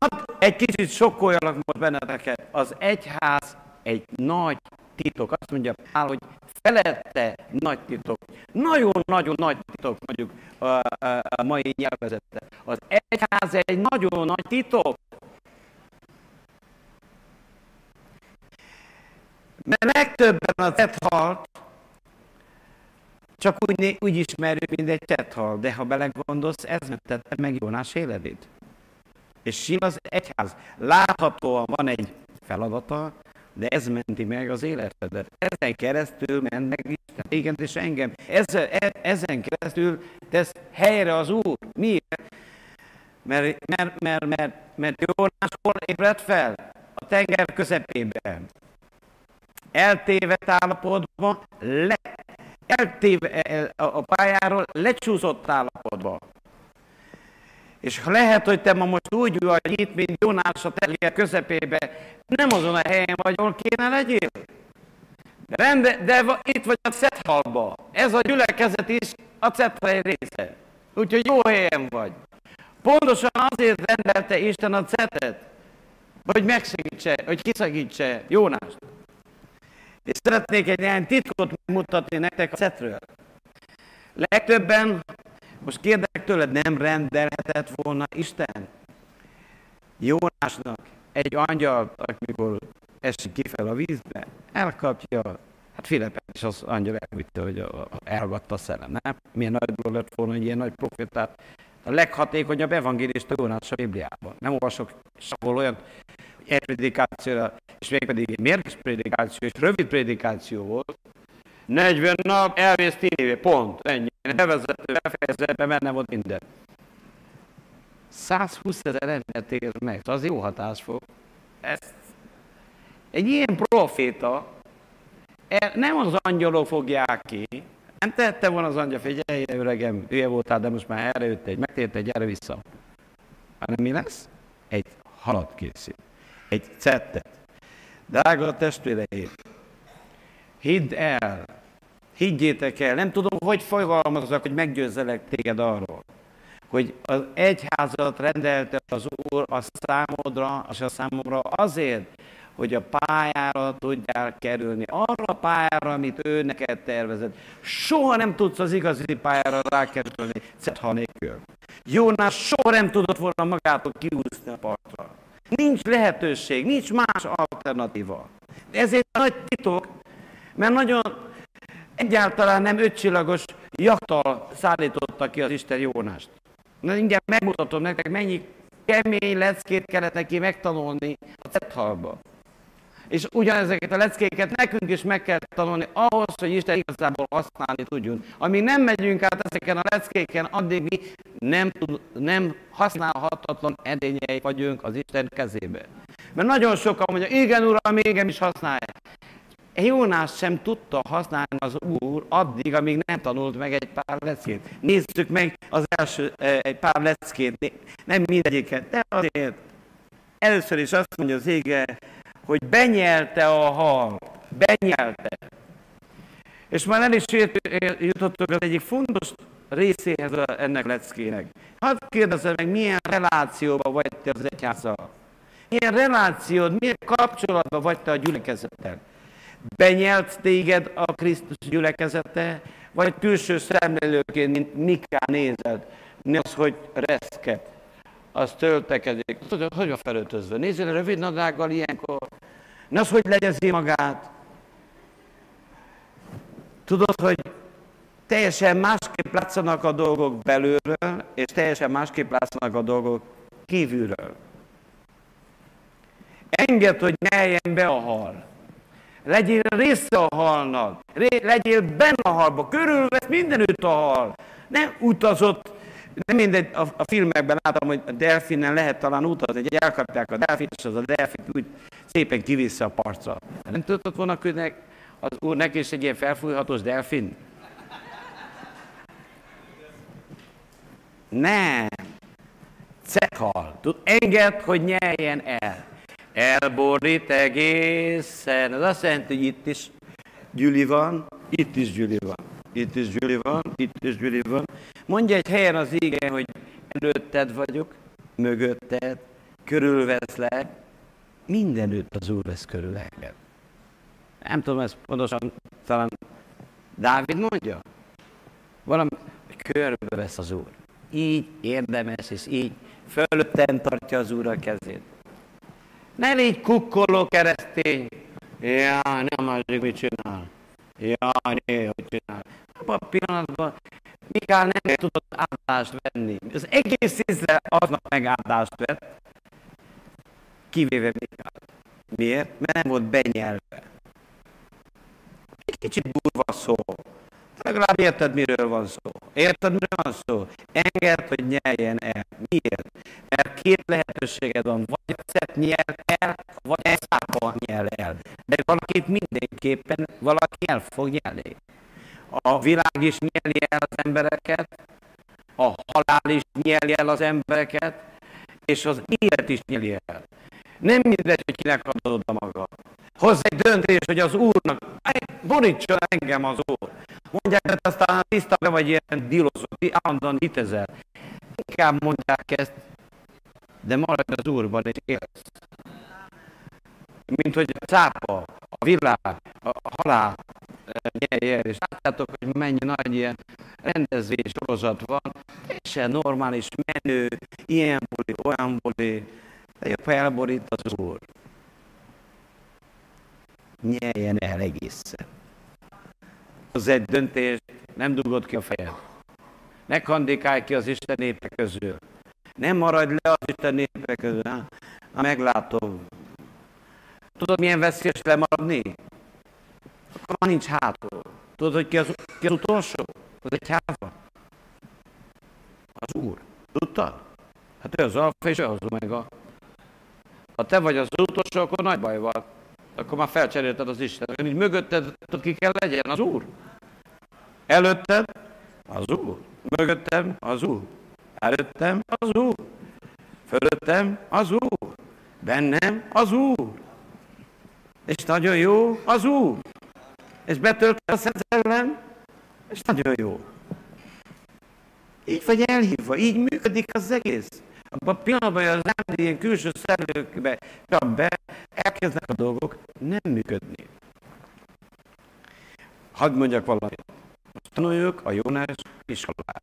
Hát egy kicsit sokkoljalak most benneteket. Az egyház egy nagy titok. Azt mondja Pál, hogy felette nagy titok. Nagyon-nagyon nagy titok mondjuk a, a, a mai nyelvezete. Az egyház egy nagyon nagy titok. Mert legtöbben az halt, Csak úgy, úgy ismerjük, mint egy tethal, de ha belegondolsz, ez mentette meg Jónás életét. És sim az egyház. Láthatóan van egy feladata, de ez menti meg az életedet. Ezen keresztül ment meg Isten, igen, és engem. Ezen, ezen keresztül tesz helyre az Úr. Miért? Mert, mert, mert, mert, mert Jónás hol ébredt fel? A tenger közepében. Eltévedt állapotban, le, eltéve, a pályáról lecsúszott állapotba. És lehet, hogy te ma most úgy vagy itt, mint Jónás a tenger közepébe, nem azon a helyen vagy, ahol kéne legyél. De, rende, de itt vagy a Szethalba. Ez a gyülekezet is a Cethal része. Úgyhogy jó helyen vagy. Pontosan azért rendelte Isten a Cetet, hogy megsegítse, hogy kiszegítse Jónást. És szeretnék egy ilyen titkot mutatni nektek a Cetről. Legtöbben, most kérdek tőled, nem rendelhetett volna Isten Jónásnak egy angyal, amikor esik ki fel a vízbe, elkapja, hát Filipet is az angyal elvitte, hogy elragadta a szellem, nem? Milyen nagy dolog lett volna, hogy ilyen nagy profétát a leghatékonyabb evangélista Jónás a Bibliában. Nem olvasok sehol olyan, egy prédikációra, és még pedig egy mérges prédikáció, és rövid prédikáció volt, 40 nap, elvész 10 éve, pont, ennyi. Bevezető, befejezetbe, benne volt minden. 120 ezer embert ér meg, az jó hatás fog. Ezt egy ilyen proféta, e, nem az angyalok fogják ki, nem tette volna az angyal, figyelj, öregem, hülye voltál, de most már erre jött egy, megtért egy, gyere vissza. Hanem mi lesz? Egy halat készít. Egy cettet. Drága testvéreim, hidd el, higgyétek el, nem tudom, hogy fogalmazok, hogy meggyőzzelek téged arról, hogy az egyházat rendelte az Úr a számodra, és a számomra azért, hogy a pályára tudjál kerülni. Arra a pályára, amit ő neked tervezett. Soha nem tudsz az igazi pályára rákerülni, Cetha nélkül. Jónás soha nem tudott volna magától kiúszni a partra. Nincs lehetőség, nincs más alternatíva. Ezért nagy titok, mert nagyon egyáltalán nem ötcsillagos jaktal szállította ki az Isten Jónást. Na ingyen megmutatom nektek, mennyi kemény leckét kellett neki megtanulni a Cethalba. És ugyanezeket a leckéket nekünk is meg kell tanulni ahhoz, hogy Isten igazából használni tudjunk. Amíg nem megyünk át ezeken a leckéken, addig mi nem, tud, nem használhatatlan edényei vagyunk az Isten kezébe. Mert nagyon sokan mondja, igen uram, még is használják. Jónás sem tudta használni az Úr addig, amíg nem tanult meg egy pár leckét. Nézzük meg az első eh, egy pár leckét, nem mindegyiket, de azért először is azt mondja az ége, hogy benyelte a hal, benyelte. És már el is jutottuk az egyik fontos részéhez ennek leckének. Hadd kérdezem meg, milyen relációban vagy te az egyházzal? Milyen relációd, milyen kapcsolatban vagy te a gyülekezettel? Benyelt téged a Krisztus gyülekezete, vagy külső szemlélőként, mint Mikán nézed, az, hogy reszket, az töltekezik. Tudod, hogy van felöltözve? Nézzél rövid nadrággal ilyenkor. Ne az, hogy legyezi magát. Tudod, hogy teljesen másképp látszanak a dolgok belülről, és teljesen másképp látszanak a dolgok kívülről. Engedd, hogy nyeljen be a hal. Legyél része a halnak. Legyél benne a halba. Körülvesz mindenütt a hal. Nem utazott nem mindegy, a, a filmekben látom, hogy a delfinnel lehet talán utazni, hogy elkapják a delfint, és az a delfin úgy szépen kiviszi a parcra. Nem tudott volna hogy az úrnek is egy ilyen felfújhatós delfin? Nem. Cehal. Tud, enged, hogy nyeljen el. Elborít egészen. Ez azt jelenti, hogy itt is gyüli van, itt is gyüli van. Itt is gyüli van, itt is gyüli van. Mondja egy helyen az íge, hogy előtted vagyok, mögötted, körülveszlek, mindenütt az Úr vesz körül engem. Nem tudom, ezt pontosan talán Dávid mondja. Valami körbe vesz az Úr. Így érdemes, és így fölötten tartja az Úr a kezét. Ne légy kukkoló keresztény. Ja, nem másik mit csinál. Ja, né, hogy csinál. Abban a pillanatban Mikál nem tudott áldást venni. Az egész Izrael aznap megáldást vett, kivéve Mikál. Miért? Mert nem volt benyelve. Egy kicsit durva szó. Legalább érted, miről van szó. Érted, miről van szó? Engedd, hogy nyeljen el. Miért? Mert két lehetőséged van. Vagy a szet nyel el, vagy a szápa nyel el. De valakit mindenképpen valaki el fog nyelni. A világ is nyeli el az embereket, a halál is nyeli el az embereket, és az élet is nyeli el. Nem mindegy, hogy kinek adod a maga. Hozz egy döntés, hogy az Úrnak, borítson engem az Úr. Mondják, hogy aztán tiszta be vagy ilyen dílozó, állandóan hitezel. Inkább mondják ezt, de maradj az Úrban, és élsz. Mint hogy a cápa, a világ, a halál nyerje el, és látjátok, hogy mennyi nagy ilyen rendezvés sorozat van, és normális menő, ilyen buli, olyan buli, jobb elborít az Úr. Nyeljen el egészen. Az egy döntés, nem dugod ki a fejed. Ne kandikálj ki az Isten népe közül. Nem maradj le az Isten népe közül. Ha, ha meglátom. Tudod, milyen veszélyes lemaradni? Akkor már nincs hátul. Tudod, hogy ki az, ki az utolsó? Az egy háza. Az Úr. Tudtad? Hát ő az alfa és az omega. Ha te vagy az utolsó, akkor nagy baj van. Akkor már felcserélted az Isten. Így mögötted, tudod, ki kell legyen? Az Úr. Előtted az Úr. Mögöttem az Úr. Előttem az Úr. Fölöttem az Úr. Bennem az Úr. És nagyon jó az Úr. És betölt a Szent és nagyon jó. Így vagy elhívva, így működik az egész. Abban a pillanatban, hogy az ember ilyen külső szerelőkbe kap be, elkezdnek a dolgok nem működni. Hadd mondjak valamit. Most tanuljuk a Jónás iskolát.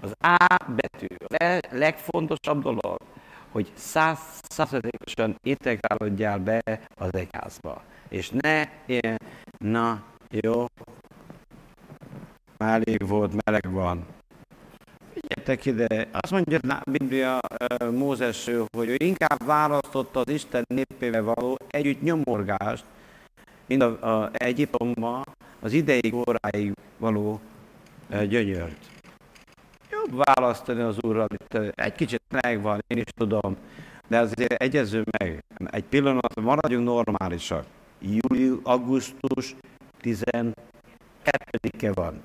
Az A betű, a legfontosabb dolog, hogy százszerzékosan integrálódjál be az egyházba. És ne ilyen, na jó, már elég volt, meleg van, Figyeljetek ide, azt mondja a Biblia Mózesről, hogy ő inkább választotta az Isten népével való együtt nyomorgást, mint a, a Egyiptomban az ideig óráig való gyönyört. Jobb választani az Úrral, amit egy kicsit megvan, én is tudom, de azért egyező meg, egy pillanat, maradjunk normálisak. Július, augusztus 12-e van.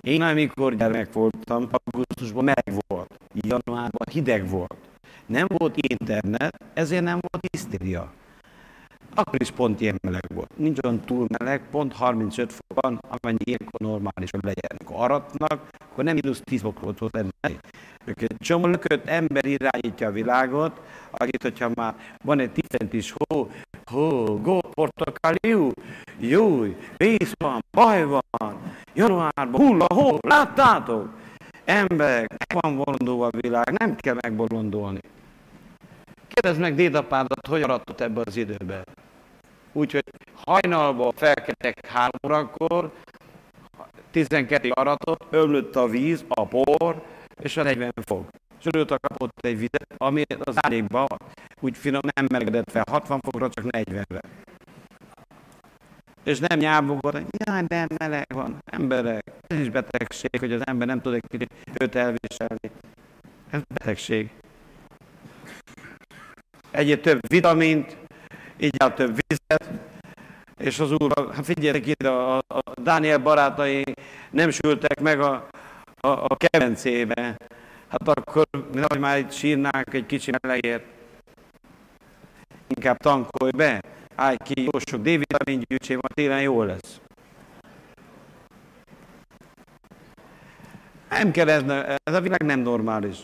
Én amikor gyermek voltam, augusztusban meg volt, januárban hideg volt. Nem volt internet, ezért nem volt hisztéria. Akkor is pont ilyen meleg volt. Nincs olyan túl meleg, pont 35 fokban, amennyi ilyenkor normális, hogy legyen. Amikor aratnak, akkor nem mínusz 10 fok volt ott lenni. Egy csomó lökött ember irányítja a világot, akit, hogyha már van egy 10 centis hó, hó, gó, portokáliú, júj, víz van, baj van, januárban hull a hó, láttátok? Emberek, meg van bolondulva a világ, nem kell megbolondulni. Kérdezd meg dédapádat, hogy aratott ebbe az időbe. Úgyhogy hajnalban felkeltek három órakor, 12 aratott, ömlött a víz, a por, és a 40 fok. És örült kapott egy vizet, ami az árékban úgy finom nem melegedett fel, 60 fokra, csak 40-re. És nem nyábogott, hogy jaj, de meleg van. Emberek, ez is betegség, hogy az ember nem tud egy kicsit őt elviselni. Ez betegség. Egyéb több vitamint, így áll több vizet, és az úr, hát figyeljetek ide, a, a Dániel barátai nem sültek meg a, a, a kemencébe. Hát akkor, hogy már itt sírnánk egy kicsi melegért, inkább tankolj be, állj ki, jó sok D-vitamin gyűjtsé, majd télen jó lesz. Nem kell ez, ez a világ nem normális.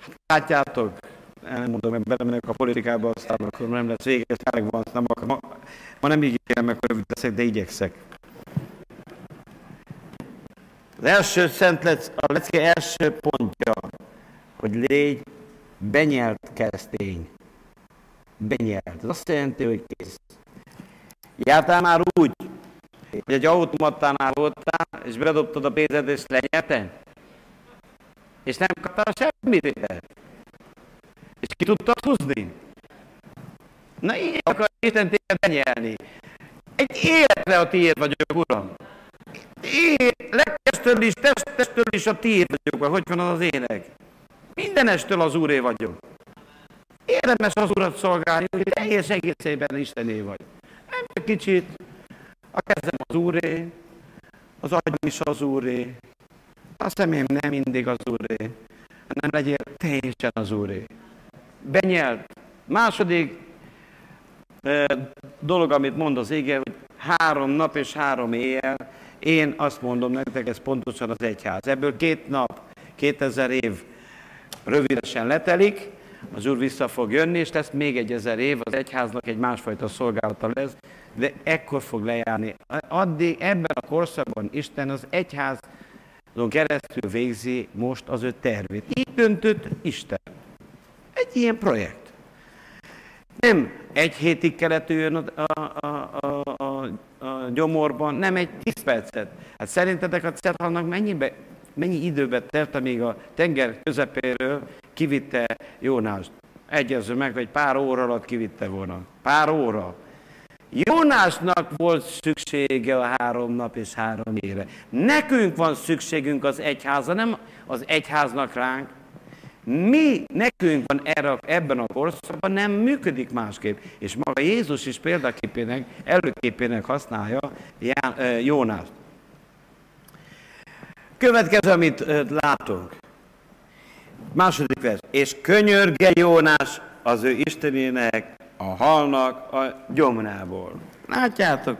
Hát látjátok, nem mondom, hogy belemennek a politikába, aztán akkor nem lesz vége, ez van, nem akar, ma, ma nem ígérem meg, hogy rövid leszek, de igyekszek. Az első szent lec, a lecke első pontja, hogy légy benyelt keresztény. Benyelt. Ez azt jelenti, hogy kész. Jártál már úgy, hogy egy automatánál voltál, és bedobtad a pénzed, és lenyerte? És nem kaptál semmit És ki tudtad húzni? Na így akar Isten téged benyelni. Egy életre a tiéd vagyok, Uram. Én legtestől is, testől is a tiéd vagyok, hogy van az ének. Mindenestől az Úré vagyok. Érdemes az Urat szolgálni, hogy teljes egészében Istené vagy. Nem kicsit, a kezem az Úré, az agyam is az Úré, a szemém nem mindig az Úré, hanem legyél teljesen az Úré. Benyelt. Második e, dolog, amit mond az ége, hogy három nap és három éjjel, én azt mondom nektek, ez pontosan az egyház. Ebből két nap, kétezer év rövidesen letelik, az Úr vissza fog jönni, és lesz még egy ezer év, az egyháznak egy másfajta szolgálata lesz, de ekkor fog lejárni. Addig ebben a korszakban Isten az egyházon keresztül végzi most az ő tervét. Így döntött Isten. Egy ilyen projekt. Nem egy hétig kellett jön a, a, a, a, a gyomorban, nem egy tíz percet. Hát szerintetek a Cethalnak mennyibe, mennyi időbe telt, amíg a tenger közepéről kivitte Jónást? Egyező meg, hogy pár óra alatt kivitte volna. Pár óra. Jónásnak volt szüksége a három nap és három ére. Nekünk van szükségünk az egyházra, nem az egyháznak ránk. Mi, nekünk van erre, ebben a korszakban, nem működik másképp. És maga Jézus is példaképének, előképének használja Jónást. Következő, amit látunk. Második vers. És könyörge Jónás az ő Istenének a halnak a gyomrából. Látjátok?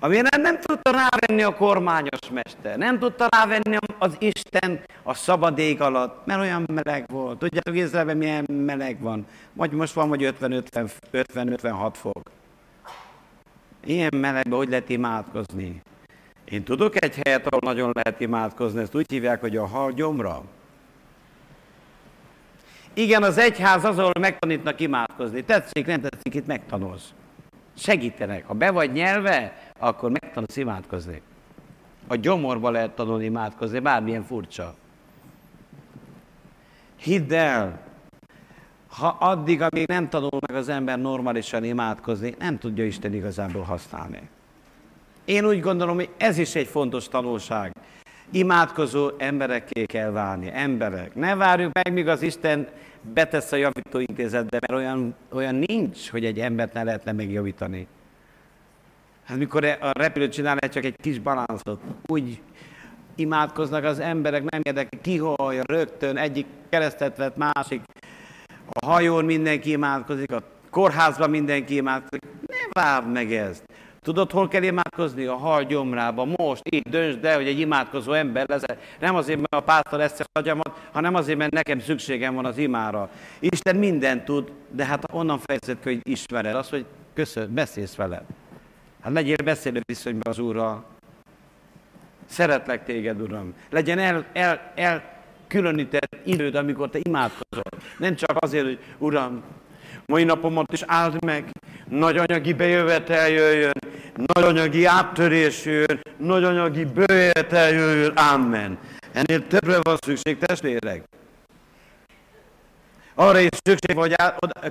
Amire nem, tudta rávenni a kormányos mester, nem tudta rávenni az Isten a szabad ég alatt, mert olyan meleg volt. Tudjátok, Izraelben milyen meleg van? Vagy most van, vagy 50-56 fok. Ilyen melegben hogy lehet imádkozni? Én tudok egy helyet, ahol nagyon lehet imádkozni, ezt úgy hívják, hogy a hal gyomra. Igen, az egyház az, ahol megtanítnak imádkozni. Tetszik, nem tetszik, itt megtanulsz. Segítenek. Ha be vagy nyelve, akkor megtanulsz imádkozni. A gyomorba lehet tanulni imádkozni, bármilyen furcsa. Hidd el, ha addig, amíg nem tanul meg az ember normálisan imádkozni, nem tudja Isten igazából használni. Én úgy gondolom, hogy ez is egy fontos tanulság. Imádkozó emberekké kell válni, emberek. Ne várjuk meg, míg az Isten betesz a javítóintézetbe, mert olyan, olyan nincs, hogy egy embert ne lehetne megjavítani. Hát mikor a repülő csinál csak egy kis balanszot, úgy imádkoznak az emberek, nem érdekel, kiholja rögtön, egyik keresztet vett, másik, a hajón mindenki imádkozik, a kórházban mindenki imádkozik. Ne várd meg ezt. Tudod, hol kell imádkozni? A hal gyomrába. Most, itt döntsd el, hogy egy imádkozó ember lesz. Nem azért, mert a pásztor lesz a agyamat, hanem azért, mert nekem szükségem van az imára. Isten mindent tud, de hát onnan fejezett hogy ismered. Az, hogy köszön, beszélsz veled. Hát legyél beszélő viszonyban az Úrral. Szeretlek téged, Uram. Legyen el, el, el különített időd, amikor te imádkozol. Nem csak azért, hogy Uram, mai napomat is áld meg, nagy anyagi bejövetel jöjjön, nagy anyagi áttörés jöjjön, nagy anyagi bejövetel jöjjön, amen. Ennél többre van szükség, testvérek. Arra is szükség, hogy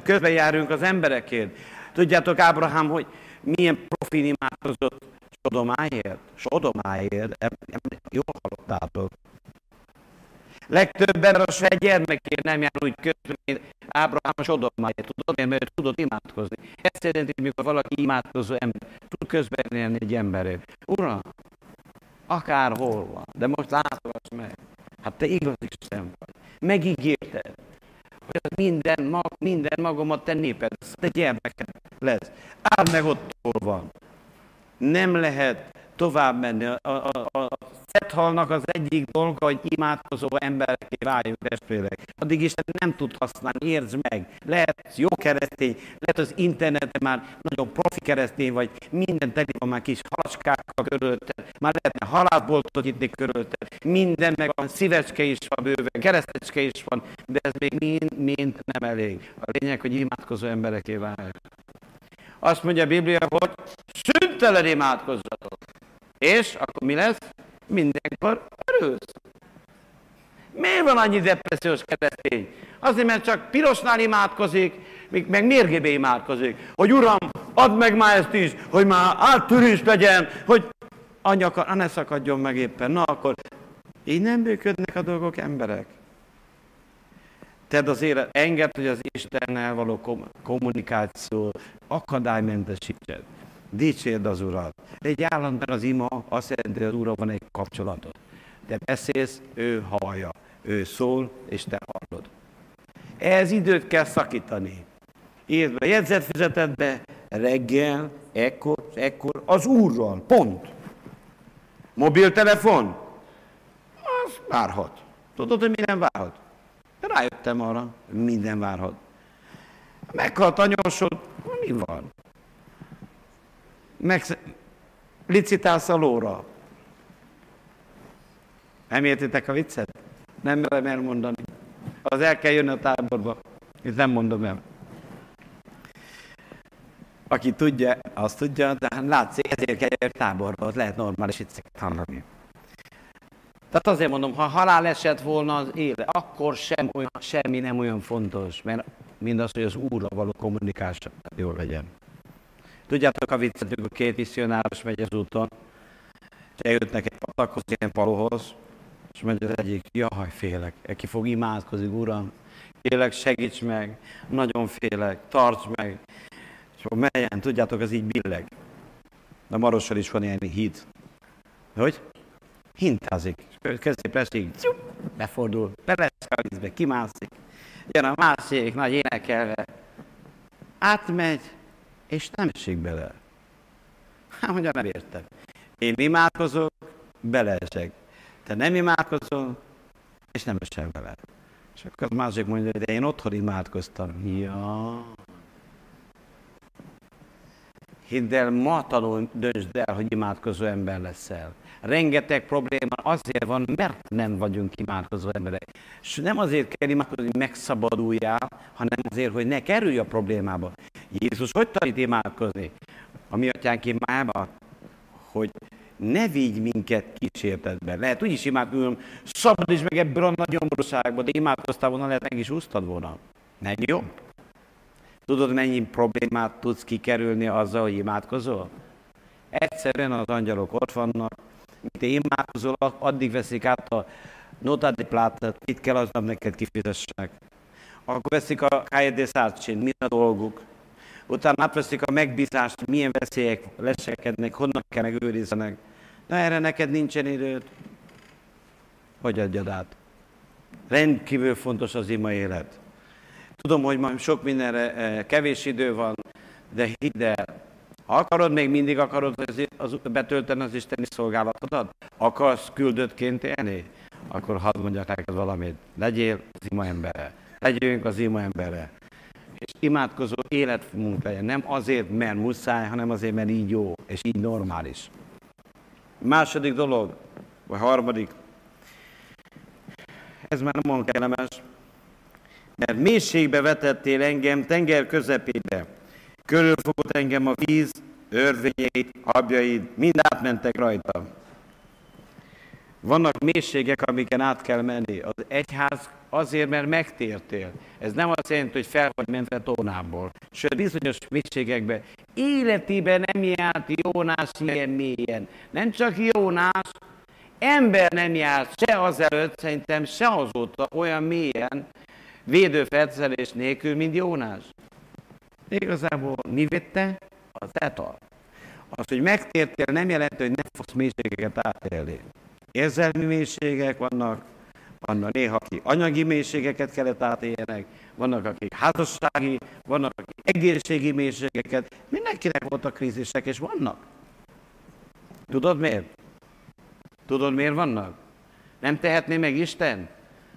közben járunk az emberekért. Tudjátok, Ábrahám, hogy milyen profin imádkozott Sodomáért? Sodomáért, jól hallottátok. Legtöbben a saját gyermekért nem jár úgy közben, mint Ábrahám a Sodomáért. Tudod, mert tudod imádkozni. Ezt jelenti, mikor valaki imádkozó ember tud közben egy emberért. Uram, akárhol van, de most látogass meg. Hát te igazi szem vagy. Megígérted, hogy minden, mag, minden magamat te néped, te gyermeked lesz. Áld meg ott, hol van. Nem lehet tovább menni. A, a, a, a Fethalnak az egyik dolga, hogy imádkozó embereké váljunk testvérek. Addig Isten nem tud használni, értsd meg. Lehet jó keresztény, lehet az interneten már nagyon profi keresztény vagy, minden teli van már kis halacskákkal körülötted, már lehetne halászboltot itt körülötted, minden meg a szívecske is van bőven, keresztecske is van, de ez még mind, mind nem elég. A lényeg, hogy imádkozó embereké váljunk. Azt mondja a Biblia, hogy szüntelen imádkozzatok. És akkor mi lesz? Mindenkor örülsz. Miért van annyi depressziós keresztény? Azért, mert csak pirosnál imádkozik, meg mérgébé imádkozik. Hogy Uram, add meg már ezt is, hogy már áttörés legyen, hogy anya, ne szakadjon meg éppen. Na akkor így nem működnek a dolgok, emberek. Tedd az élet, enged, hogy az Istennel való kommunikáció akadálymentesítsed. Dicsérd az Urat. Egy állandóan az ima azt jelenti, hogy az Úrral van egy kapcsolatod. Te beszélsz, ő hallja. Ő szól, és te hallod. Ehhez időt kell szakítani. Írd be jegyzetfüzetetbe, reggel, ekkor, ekkor, az Úrral, pont. Mobiltelefon, az várhat. Tudod, hogy mi nem várhat? Rájöttem arra, minden várhat. Meghalt anyósod, mi van? Meg, licitálsz a lóra. Nem értitek a viccet? Nem merem elmondani. Az el kell jönni a táborba. Itt nem mondom el. Aki tudja, azt tudja, de hát látszik, ezért kell jönni táborba, ott lehet normális vicceket hallani. Tehát azért mondom, ha halál esett volna az élet, akkor sem olyan, semmi nem olyan fontos, mert mindaz, hogy az Úrra való kommunikáció jól legyen. Tudjátok a viccet, a két misszionáros megy az úton, és eljutnak egy patakhoz, ilyen palóhoz, és mondja az egyik, jaj, félek, aki fog imádkozni, Uram, félek, segíts meg, nagyon félek, tarts meg. És akkor melyen, tudjátok, az így billeg. De Marossal is van ilyen híd. Hogy? Hintázik. Középesig, befordul, beleszke a vízbe, kimászik. Jön a másik, nagy énekelve. Átmegy, és nem esik bele. Hát mondja, nem értem. Én imádkozok, beleesek. Te nem imádkozol, és nem esel vele. És akkor az másik mondja, de én otthon imádkoztam. Ja. Hidd el, ma tanul, döntsd el, hogy imádkozó ember leszel. Rengeteg probléma azért van, mert nem vagyunk imádkozó emberek. És nem azért kell imádkozni, hogy megszabaduljál, hanem azért, hogy ne kerülj a problémába. Jézus hogy tanít imádkozni? A mi atyánk imába, hogy ne vigy minket kísértetbe. Lehet úgy is imádkozom, szabadíts meg ebből a nagy nyomorúságból, de imádkoztál volna, lehet meg is úsztad volna. Nem jó? Tudod, mennyi problémát tudsz kikerülni azzal, hogy imádkozol? Egyszerűen az angyalok ott vannak, te imádkozol, addig veszik át a nota de plata, itt kell aznap neked kifizessek. Akkor veszik a KD Szárcsén, mi a dolguk. Utána átveszik a megbízást, milyen veszélyek lesekednek, honnan kell megőrizzenek. Na erre neked nincsen időd. Hogy adjad át? Rendkívül fontos az ima élet. Tudom, hogy majd sok mindenre eh, kevés idő van, de hidd el, ha akarod, még mindig akarod az, az, betölteni az isteni szolgálatodat, akarsz küldöttként élni, akkor hadd mondjak neked valamit. Legyél az ima embere. Legyünk az ima embere. És imádkozó életmunk legyen. Nem azért, mert muszáj, hanem azért, mert így jó, és így normális. Második dolog, vagy harmadik, ez már nem olyan kellemes, mert mélységbe vetettél engem tenger közepébe. Körülfogott engem a víz, örvényeit, abjaid, mind átmentek rajta. Vannak mélységek, amiken át kell menni. Az egyház azért, mert megtértél. Ez nem azt jelenti, hogy fel vagy mentve tónából. Sőt, bizonyos mélységekben életében nem járt Jónás ilyen mélyen. Nem csak Jónás, ember nem járt se azelőtt, szerintem se azóta olyan mélyen, védőfelszerelés nélkül, mint Jónás. Igazából mi vette? Az etal. Az, hogy megtértél, nem jelenti, hogy nem fogsz mélységeket átélni. Érzelmi mélységek vannak, vannak néha, akik anyagi mélységeket kellett átéljenek, vannak, akik házassági, vannak, akik egészségi mélységeket. Mindenkinek voltak krízisek, és vannak. Tudod miért? Tudod miért vannak? Nem tehetné meg Isten,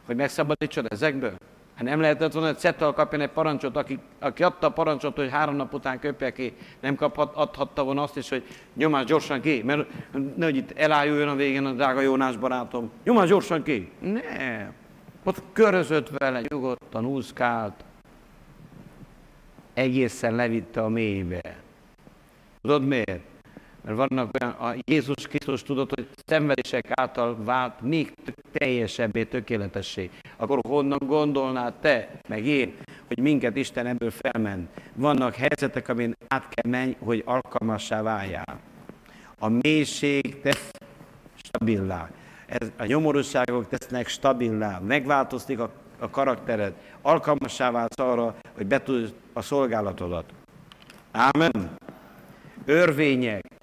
hogy megszabadítson ezekből? Hát nem lehetett volna, hogy Cetal kapjon egy parancsot, aki, aki adta a parancsot, hogy három nap után köpje ki, nem kaphat, adhatta volna azt is, hogy nyomás gyorsan ki, mert nehogy itt elájuljon a végén a drága Jónás barátom. Nyomás gyorsan ki. Ne. Ott körözött vele, nyugodtan úszkált. Egészen levitte a mélybe. Tudod miért? Mert vannak olyan, a Jézus Krisztus tudott, hogy szenvedések által vált még teljesebbé, tökéletessé. Akkor honnan gondolnád te, meg én, hogy minket Isten ebből felment? Vannak helyzetek, amin át kell menj, hogy alkalmassá váljál. A mélység tesz stabilá. Ez, a nyomorúságok tesznek stabilá, megváltoztik a, a karaktered, alkalmassá válsz arra, hogy betud a szolgálatodat. Ámen. Örvények,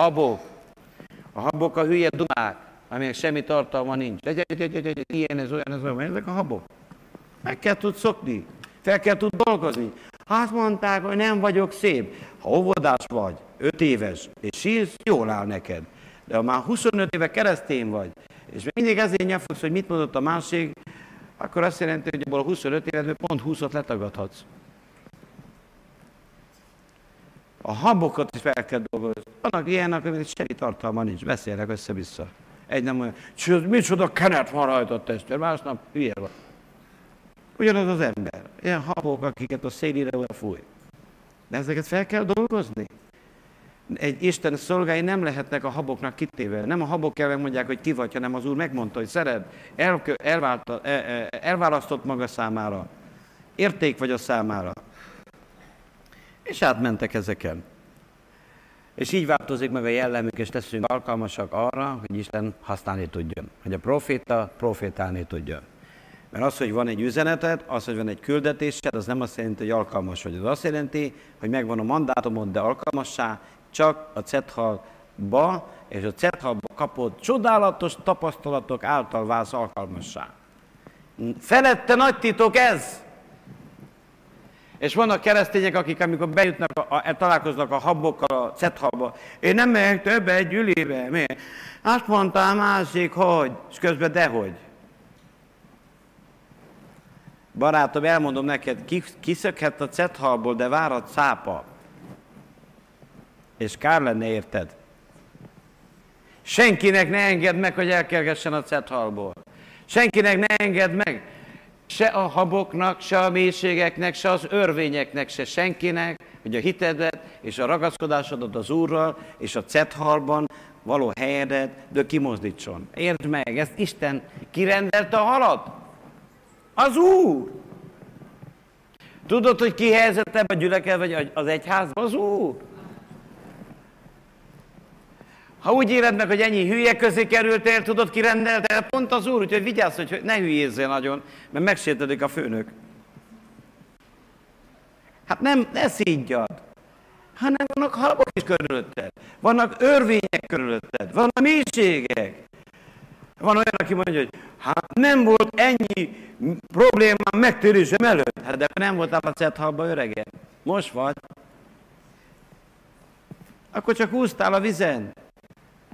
habok. A habok a hülye dumák, aminek semmi tartalma nincs. Ilyen, ez olyan, ez olyan. Ezek a habok. Meg kell tud szokni. Fel kell tud dolgozni. Azt mondták, hogy nem vagyok szép. Ha óvodás vagy, 5 éves, és sírsz, jól áll neked. De ha már 25 éve keresztény vagy, és mindig ezért nyafogsz, hogy mit mondott a másik, akkor azt jelenti, hogy abból a 25 évedből pont 20-ot letagadhatsz. A habokat is fel kell dolgozni. Vannak ilyenek, aminek semmi tartalma nincs, beszélnek össze-vissza. Egy nem olyan, micsoda kenet van rajta a testvér, másnap hülye van. Ugyanaz az ember. Ilyen habok, akiket a szélire fúj. De ezeket fel kell dolgozni. Egy Isten szolgái nem lehetnek a haboknak kitéve. Nem a habok kell mondják, hogy ki vagy, hanem az Úr megmondta, hogy szeret, elkö, elválta, e, e, elválasztott maga számára. Érték vagy a számára. És átmentek ezeken. És így változik meg a jellemük, és leszünk alkalmasak arra, hogy Isten használni tudjon. Hogy a proféta profétálni tudjon. Mert az, hogy van egy üzeneted, az, hogy van egy küldetésed, az nem azt jelenti, hogy alkalmas vagy. Az azt jelenti, hogy megvan a mandátumod, de alkalmassá, csak a Cethalba és a Cethalba kapott csodálatos tapasztalatok által válsz alkalmassá. Felette nagy titok ez! És vannak keresztények, akik amikor bejutnak, a, a, találkoznak a habbokkal a cethabba, én nem megyek többet egy gyülébe. Mi? Azt mondta a másik, hogy, és közben dehogy. Barátom, elmondom neked, kiszökhet a cethalból, de várat szápa. És kár lenne érted. Senkinek ne engedd meg, hogy elkergessen a cethalból. Senkinek ne engedd meg, se a haboknak, se a mélységeknek, se az örvényeknek, se senkinek, hogy a hitedet és a ragaszkodásodat az Úrral és a cethalban való helyedet, de kimozdítson. Érd meg, ezt Isten kirendelte a halat? Az Úr! Tudod, hogy ki helyzetebb a gyülekel, vagy az egyházban? Az Úr! Ha úgy éled meg, hogy ennyi hülye közé kerültél, tudod, ki rendelte, pont az úr, úgyhogy vigyázz, hogy ne hülyézzél nagyon, mert megsértedik a főnök. Hát nem, ne szígyad, hanem vannak halbok is körülötted, vannak örvények körülötted, vannak mélységek. Van olyan, aki mondja, hogy hát nem volt ennyi problémám megtérésem előtt. Hát de nem voltál a cethalba öregen. Most vagy. Akkor csak úsztál a vizen.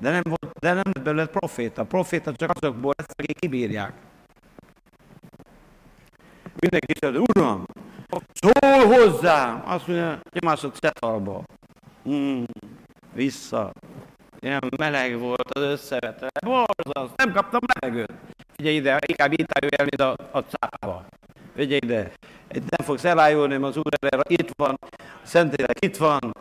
De nem, volt, de nem lett belőle proféta. Proféta csak azokból lesz, akik kibírják. Mindenki mondja, Uram, szól hozzám! Azt mondja, nyomásod szetalba. Hmm, vissza. Ilyen meleg volt az összevetve. Borzasztó, nem kaptam levegőt. Figyelj ide, inkább itt el, mint a, a cápa. Figyelj ide, nem fogsz elájulni, mert az Úr erre itt van, a Szentlélek itt van,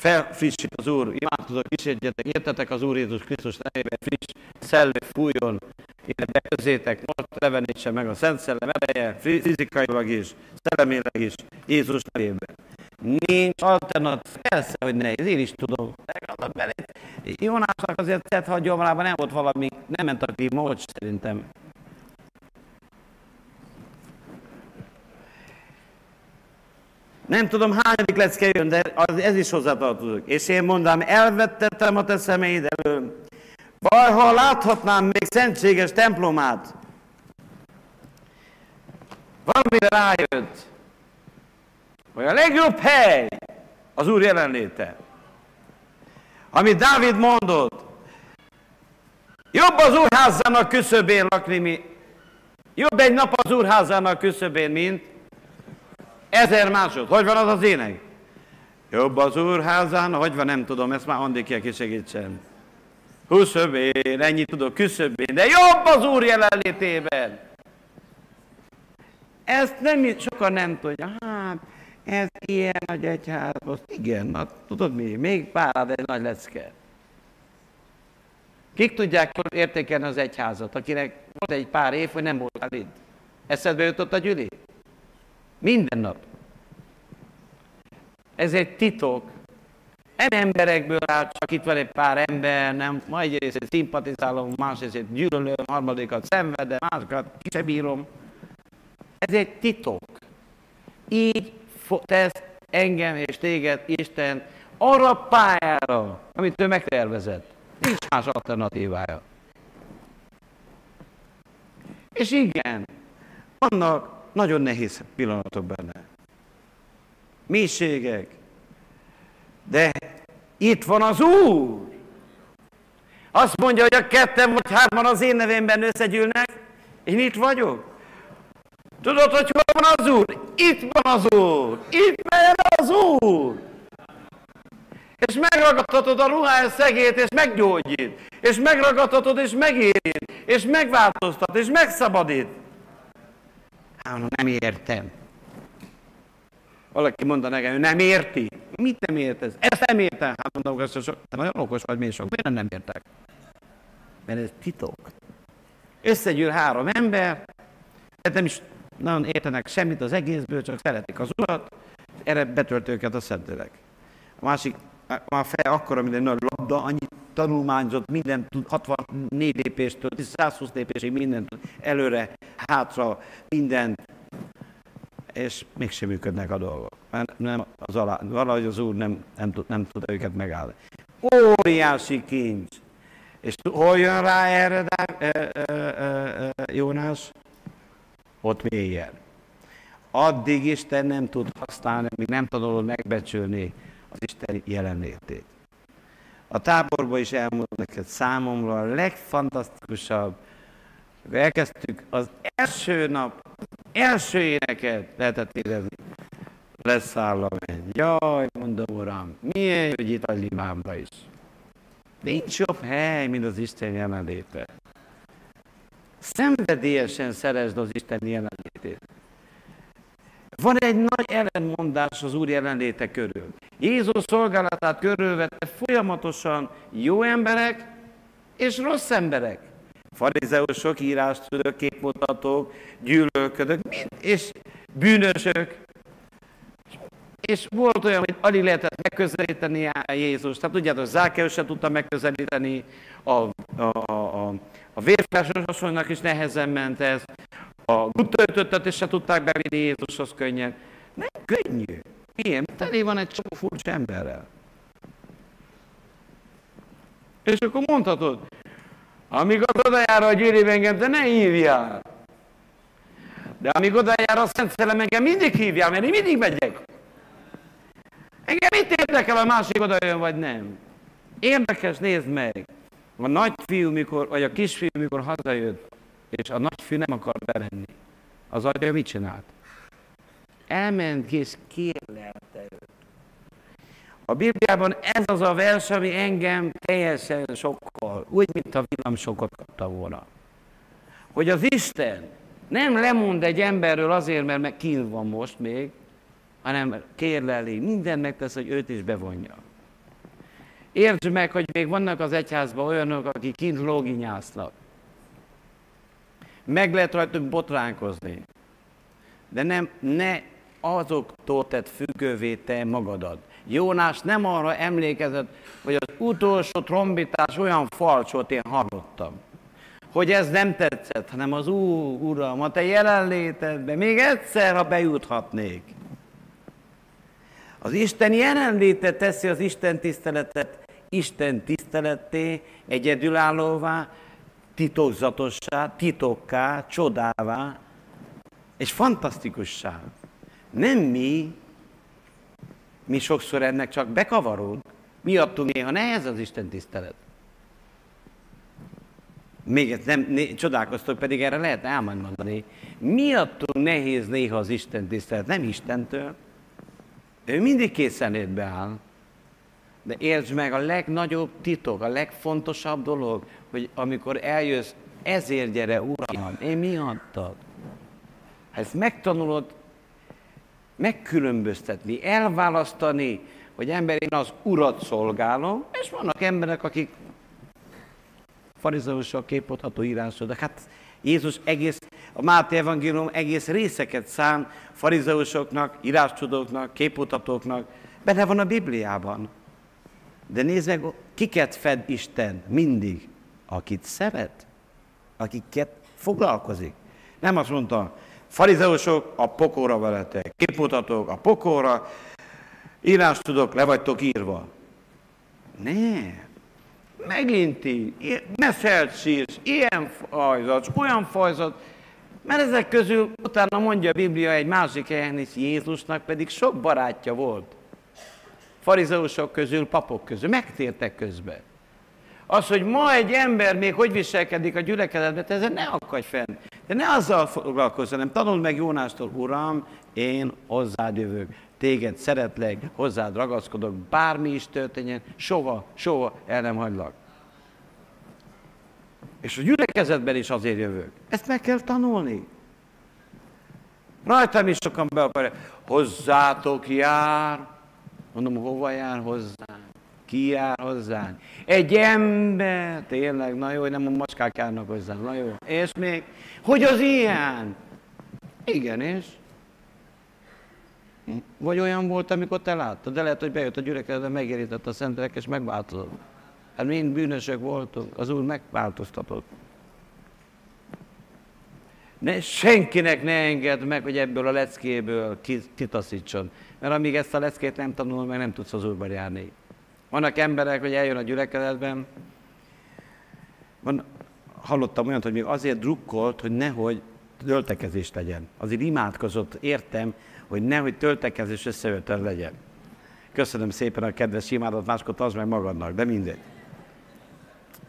felfrissít az Úr, imádkozok, kísérjetek, értetek az Úr Jézus Krisztus nevében, friss szellő fújjon ide be közétek, most levenítse meg a Szent Szellem ereje, fizikailag is, szellemileg is, Jézus nevében. Nincs alternatív, persze, hogy nehéz, én is tudom. Jónásnak azért tett, ha gyomrában nem volt valami, nem ment a most szerintem. Nem tudom, hányadik lecke jön, de ez is hozzátartozik. És én mondám, elvettettem a te szemeid elől. Baj, ha láthatnám még szentséges templomát. Valamire rájött, hogy a legjobb hely az Úr jelenléte. Amit Dávid mondott, jobb az úrházának küszöbén lakni, mi, jobb egy nap az úrházának küszöbén, mint Ezer másod. Hogy van az az ének? Jobb az úrházán, hogy van, nem tudom, ezt már Andikja kisegítsen. Küszöbén, ennyi tudok, küszöbén, de jobb az úr jelenlétében. Ezt nem, sokan nem tudja. Hát, ez ilyen nagy egyház, most igen, na, tudod mi, még pár egy nagy lecke. Kik tudják értékelni az egyházat, akinek volt egy pár év, hogy nem volt itt? Eszedbe jutott a gyüli? Minden nap. Ez egy titok. Nem emberekből áll, csak itt van egy pár ember, nem, ma egyrészt szimpatizálom, másrészt gyűlölöm, harmadikat szenvedem, másokat ki sem bírom. Ez egy titok. Így tesz engem és téged Isten arra pályára, amit ő megtervezett. Nincs más alternatívája. És igen, vannak nagyon nehéz pillanatok benne. Mélységek. De itt van az Úr. Azt mondja, hogy a ketten vagy hárman az én nevemben összegyűlnek, én itt vagyok. Tudod, hogy hol van az Úr? Itt van az Úr. Itt van az Úr. És megragadhatod a ruhája szegét, és meggyógyít. És megragadhatod, és megérít. És megváltoztat, és megszabadít. Hát, nem értem. Valaki mondta nekem, hogy nem érti. Mit nem értesz? Ezt nem értem. Hát mondom, hogy sok, te nagyon okos vagy, még sok. Miért nem értek? Mert ez titok. Összegyűl három ember, nem is nagyon értenek semmit az egészből, csak szeretik az urat, erre betölt őket a Szentlélek. A másik, a feje akkora, mint egy nagy labda, annyi tanulmányzott, minden tud, 64 lépéstől, 120 lépésig mindent előre, hátra, mindent, és mégsem működnek a dolgok. Mert nem az alá, valahogy az Úr nem, nem, tud, nem tud őket megállni. Óriási kincs. És hol jön rá erre e, e, e, Jónás? Ott mélyen. Addig Isten nem tud használni, míg nem tanulod megbecsülni az Isten jelenlétét. A táborban is elmondom neked számomra a legfantasztikusabb, akkor elkezdtük az első nap, első éneket lehetett érezni. Leszáll a menny. Jaj, mondom, Uram, milyen hogy itt a limámba is. Nincs jobb hely, mint az Isten jelenléte. Szenvedélyesen szeresd az Isten jelenlétét. Van egy nagy ellenmondás az Úr jelenléte körül. Jézus szolgálatát körülvette folyamatosan jó emberek és rossz emberek. Farizeusok, írástudók, képmutatók, gyűlölködők, és bűnösök. És volt olyan, hogy alig lehetett megközelíteni Jézus. Tehát tudjátok, Zákeus sem tudta megközelíteni, a, a, a, a vérfelsősosonynak is nehezen ment ez, a gutöltöttet is se tudták bevinni Jézushoz könnyen. Nem könnyű. Miért? Teli van egy csomó furcsa emberrel. És akkor mondhatod, az oda jár a gyűri engem, de ne hívjál. De amíg oda jár a Szent Szellem, engem mindig hívjál, mert én mindig megyek. Engem mit érdekel, a másik oda jön, vagy nem? Érdekes, nézd meg. A nagyfiú, mikor, vagy a kisfiú, mikor hazajött, és a nagyfiú nem akar belenni. Az atya mit csinált? Elment és kérlelte őt. A Bibliában ez az a vers, ami engem teljesen sokkal, úgy, mint a villamsokot kapta volna. Hogy az Isten nem lemond egy emberről azért, mert meg kín van most még, hanem kérleli, minden megtesz, hogy őt is bevonja. Értsd meg, hogy még vannak az egyházban olyanok, akik kint lóginyásznak. Meg lehet rajtuk botránkozni. De nem, ne azoktól tett függővé te magadat. Jónás nem arra emlékezett, hogy az utolsó trombitás olyan falcsot én hallottam, hogy ez nem tetszett, hanem az Úr, Uram, a Te jelenlétedbe még egyszer, ha bejuthatnék. Az Isten jelenléte teszi az Isten tiszteletet Isten tiszteletté, egyedülállóvá, titokzatossá, titokká, csodává, és fantasztikussá. Nem mi, mi sokszor ennek csak bekavarunk, miattunk néha nehez az Isten tisztelet. Még ezt nem, né, csodálkoztok, pedig erre lehet elmondani. Miattunk nehéz néha az Isten tisztelet, nem Istentől. Ő mindig készenlétbe áll. De értsd meg, a legnagyobb titok, a legfontosabb dolog, hogy amikor eljössz, ezért gyere, Uram, én miattad. Ha ezt megtanulod megkülönböztetni, elválasztani, hogy ember, én az Urat szolgálom, és vannak emberek, akik Farizeusok, képotható írások. De hát Jézus egész, a Máté evangélium egész részeket szán farizeusoknak, írástudóknak, képutatóknak. Benne van a Bibliában. De nézd meg, kiket fed Isten mindig? Akit szeret, akiket foglalkozik. Nem azt mondta, farizeusok, a pokóra veletek, képmutatók, a pokóra, írás tudok, le vagytok írva. Ne, megint így, ne sírsz, ilyen fajzat, olyan fajzat, mert ezek közül utána mondja a Biblia egy másik helyen is, Jézusnak pedig sok barátja volt. Farizeusok közül, papok közül, megtértek közben. Az, hogy ma egy ember még hogy viselkedik a gyülekezetben, ezen ne akadj fenn. De ne azzal foglalkozz, hanem tanuld meg Jónástól, Uram, én hozzád jövök, téged szeretlek, hozzád ragaszkodok, bármi is történjen, soha, soha el nem hagylak. És a gyülekezetben is azért jövök. Ezt meg kell tanulni. Rajtam is sokan be akarják. Hozzátok jár. Mondom, hova jár hozzám? Ki jár hozzánk? Egy ember, tényleg, na jó, nem a macskák járnak hozzánk, na jó. És még, hogy az ilyen? Igen, és? Vagy olyan volt, amikor te láttad, de lehet, hogy bejött a gyülekezetbe, megérített a szentek, és megváltozott. Hát mind bűnösök voltunk, az Úr megváltoztatott. Ne, senkinek ne engedd meg, hogy ebből a leckéből kitaszítson. Mert amíg ezt a leckét nem tanul, meg nem tudsz az Úrban járni. Vannak emberek, hogy eljön a gyülekezetben, van, hallottam olyat, hogy még azért drukkolt, hogy nehogy töltekezés legyen. Azért imádkozott, értem, hogy nehogy töltekezés összejöttel legyen. Köszönöm szépen a kedves imádat, máskor az meg magadnak, de mindegy.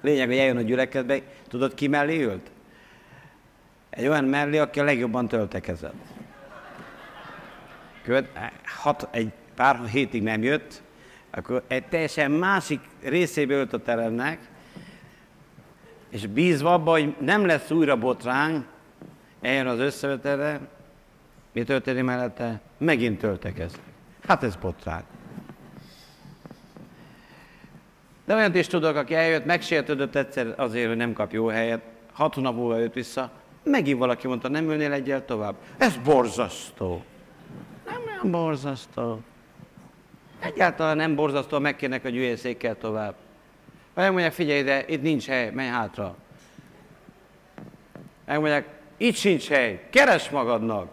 Lényeg, hogy eljön a gyülekezetbe, tudod ki mellé ült? Egy olyan mellé, aki a legjobban töltekezett. Követ, hat, egy pár hétig nem jött, akkor egy teljesen másik részébe ölt a teremnek, és bízva abba, hogy nem lesz újra botrány, eljön az összevetelre, mi történik mellette? Megint töltekeznek. Hát ez botrány. De olyat is tudok, aki eljött, megsértődött egyszer azért, hogy nem kap jó helyet, hat hónap múlva jött vissza, megint valaki mondta, nem ülnél egyel tovább. Ez borzasztó. Nem olyan borzasztó. Egyáltalán nem borzasztó, megkérnek a gyűjjészékkel tovább. Megmondják, figyelj ide, itt nincs hely, menj hátra. Megmondják, itt sincs hely, keres magadnak.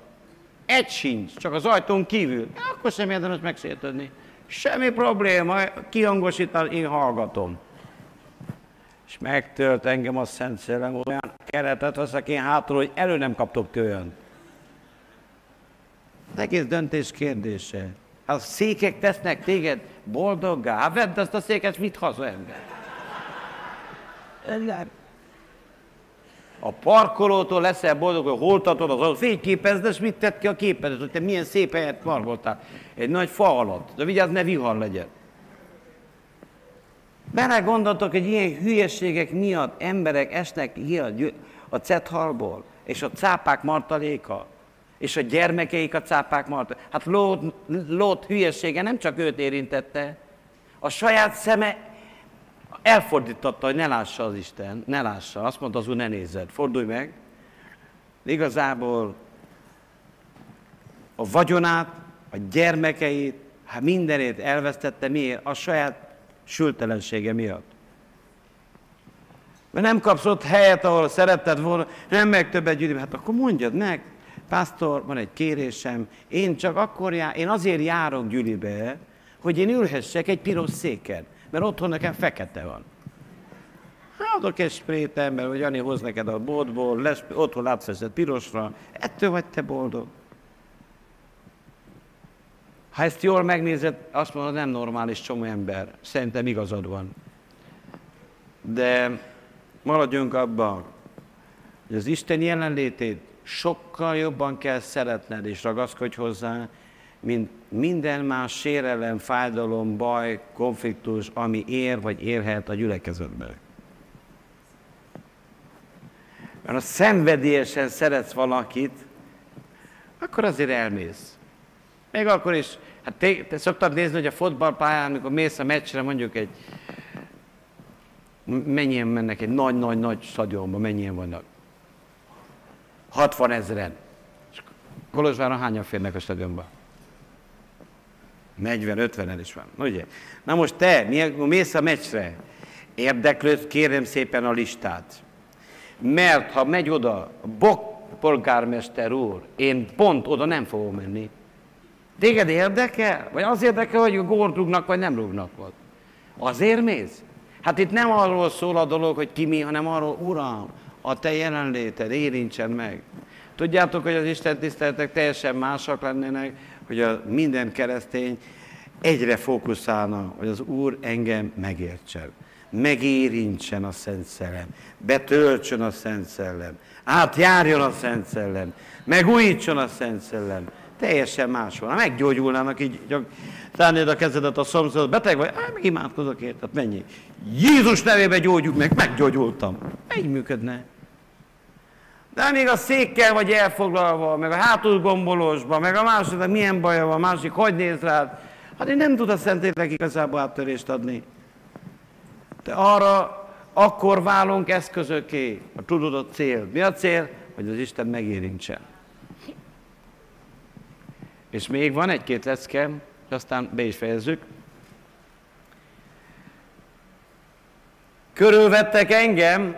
Egy sincs, csak az ajtón kívül. Ja, akkor sem érdemes megsértődni. Semmi probléma, kihangosít, én hallgatom. És megtölt engem a Szent Szellem, olyan keretet veszek én hátul, hogy elő nem kaptok tőlön. Az egész döntés kérdése. A székek tesznek téged boldoggá. Hát vedd azt a széket, mit haza ember. A parkolótól leszel boldog, hogy hol tartod az adott fényképezd, és mit tett ki a képedet, hogy te milyen szép helyet parkoltál. Egy nagy fa alatt. De vigyázz, ne vihar legyen. Bele gondoltok, hogy ilyen hülyeségek miatt emberek esnek ki a cethalból, és a cápák martaléka és a gyermekeik a cápák maradt. Hát Lót, Lót hülyesége nem csak őt érintette, a saját szeme elfordította, hogy ne lássa az Isten, ne lássa. Azt mondta az úr, ne nézzed, fordulj meg. Igazából a vagyonát, a gyermekeit, hát mindenét elvesztette. Miért? A saját sültelensége miatt. Mert nem kapsz ott helyet, ahol szeretted volna, nem meg többet gyűjteni. Hát akkor mondjad meg, pásztor, van egy kérésem, én csak akkor jár, én azért járok gyülibe, hogy én ülhessek egy piros széken, mert otthon nekem fekete van. Hát adok egy sprét ember, hogy Jani hoz neked a boltból, lesz, otthon átfeszed pirosra, ettől vagy te boldog. Ha ezt jól megnézed, azt mondod, nem normális csomó ember. Szerintem igazad van. De maradjunk abban, hogy az Isten jelenlétét sokkal jobban kell szeretned és ragaszkodj hozzá, mint minden más sérelem, fájdalom, baj, konfliktus, ami ér vagy érhet a gyülekezetben. Mert ha szenvedélyesen szeretsz valakit, akkor azért elmész. Még akkor is, hát te, te szoktad nézni, hogy a fotballpályán, amikor mész a meccsre, mondjuk egy Mennyien mennek egy nagy-nagy-nagy stadionba, mennyien vannak? 60 ezeren. Kolozsváron hányan férnek a stadionba? 40-50-en is van. Ugye? Na most te, mész a meccsre, érdeklődsz, kérem szépen a listát. Mert ha megy oda, Bok polgármester úr, én pont oda nem fogom menni. Téged érdekel? Vagy az érdekel, hogy górt rúgnak, vagy nem rúgnak ott? Azért mész? Hát itt nem arról szól a dolog, hogy ki mi, hanem arról, Uram, a te jelenléted érintsen meg. Tudjátok, hogy az Isten tiszteletek teljesen másak lennének, hogy a minden keresztény egyre fókuszálna, hogy az Úr engem megértsen, megérintsen a Szent Szellem, betöltsön a Szent Szellem, átjárjon a Szent Szellem, megújítson a Szent Szellem. Teljesen más van. Meggyógyulnának így, csak tárnéd a kezedet a szomszédot, beteg vagy, hát meg imádkozok érted, mennyi. Jézus nevében gyógyulj meg, meggyógyultam. Így működne. De még a székkel vagy elfoglalva, meg a hátul gombolósba, meg a másiknak milyen baja van, másik hogy néz rád, hát én nem tud a Szentlélek igazából áttörést adni. De arra akkor válunk eszközöké, a cél. Mi a cél? Hogy az Isten megérintsen. És még van egy-két lecke, és aztán be is fejezzük. Körülvettek engem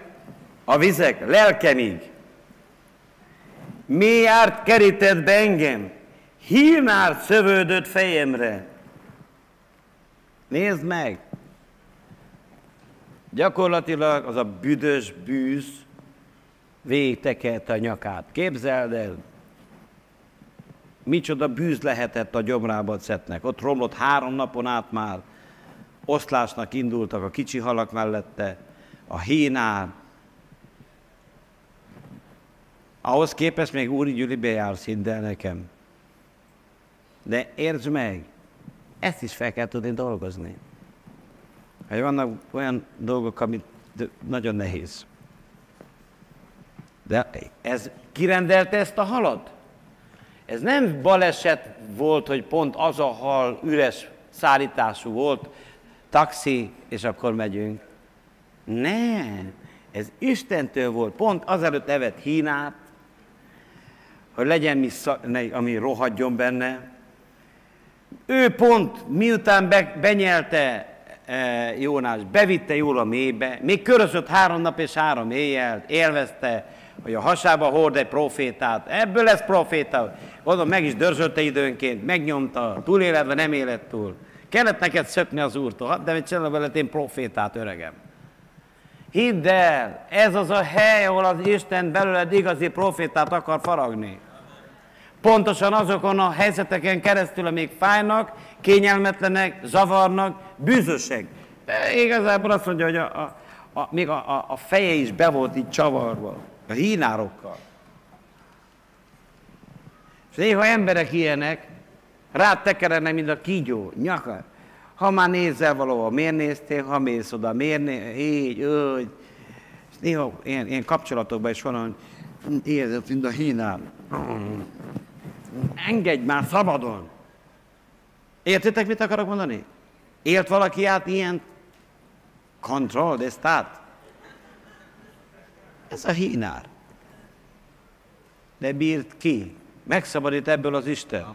a vizek lelkemig. Mi járt kerített be engem? Hímár szövődött fejemre. Nézd meg! Gyakorlatilag az a büdös bűz végtekelte a nyakát. Képzeld el, micsoda bűz lehetett a gyomrába szetnek. Ott romlott három napon át már, oszlásnak indultak a kicsi halak mellette, a hínár. Ahhoz képest még Úri Gyülibe jársz, hidd el nekem. De értsd meg, ezt is fel kell tudni dolgozni. Hogy vannak olyan dolgok, amit nagyon nehéz. De ez kirendelte ezt a halat? Ez nem baleset volt, hogy pont az a hal üres szállítású volt, taxi, és akkor megyünk. Nem, ez Istentől volt. Pont azelőtt evett hínát, hogy legyen mi, ami rohadjon benne. Ő pont miután be, benyelte e, Jónás, bevitte jól a mélybe, még körözött három nap és három éjjel, élvezte, hogy a hasába hord egy profétát, ebből lesz proféta. Gondolom, meg is dörzsölte időnként, megnyomta, túléletve nem élet túl. Kellett neked szökni az úrtól, de mit csinálom veled én profétát, öregem. Hidd el, ez az a hely, ahol az Isten belőled igazi profétát akar faragni. Pontosan azokon a helyzeteken keresztül, amik fájnak, kényelmetlenek, zavarnak, bűzösek. De igazából azt mondja, hogy a, a, a, még a, a, a feje is be volt így csavarva, a hínárokkal. És néha emberek ilyenek, rád tekerenek, mint a kígyó, nyaka. Ha már nézel valahol, miért néztél, ha mész oda, miért né... így, úgy. És néha ilyen, ilyen kapcsolatokban is van, hogy érzed, mint a hínál. Engedj már szabadon! Értitek, mit akarok mondani? Élt valaki át ilyen control de stat? Ez a hínár. De bírt ki. Megszabadít ebből az Isten.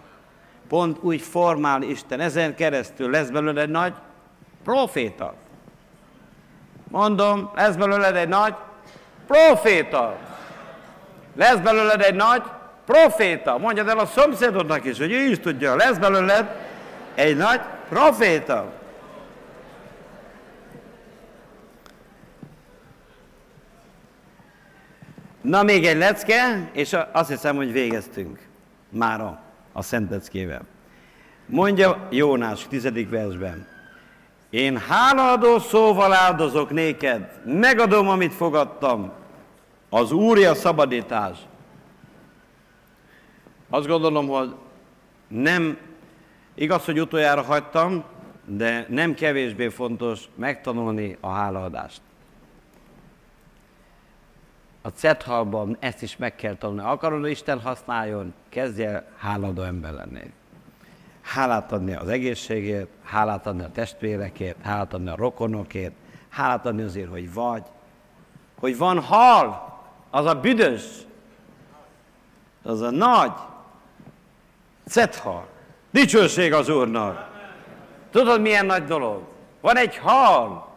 Pont úgy formál Isten. Ezen keresztül lesz belőle egy nagy proféta. Mondom, lesz belőled egy nagy proféta. Lesz belőled egy nagy proféta. Mondjad el a szomszédodnak is, hogy ő is tudja, lesz belőled egy nagy proféta. Na, még egy lecke, és azt hiszem, hogy végeztünk mára a Szent leckével. Mondja Jónás tizedik versben. Én hálaadó szóval áldozok néked, megadom, amit fogadtam. Az Úrja szabadítás. Azt gondolom, hogy nem igaz, hogy utoljára hagytam, de nem kevésbé fontos megtanulni a hálaadást. A cethalban ezt is meg kell tanulni. Akarod, hogy Isten használjon, kezdj háladó ember lenni. Hálát adni az egészségért, hálát adni a testvérekért, hálát adni a rokonokért, Hálát adni azért, hogy vagy. Hogy van hal, az a büdös, az a nagy, cethal. Dicsőség az Úrnak. Tudod, milyen nagy dolog? Van egy hal,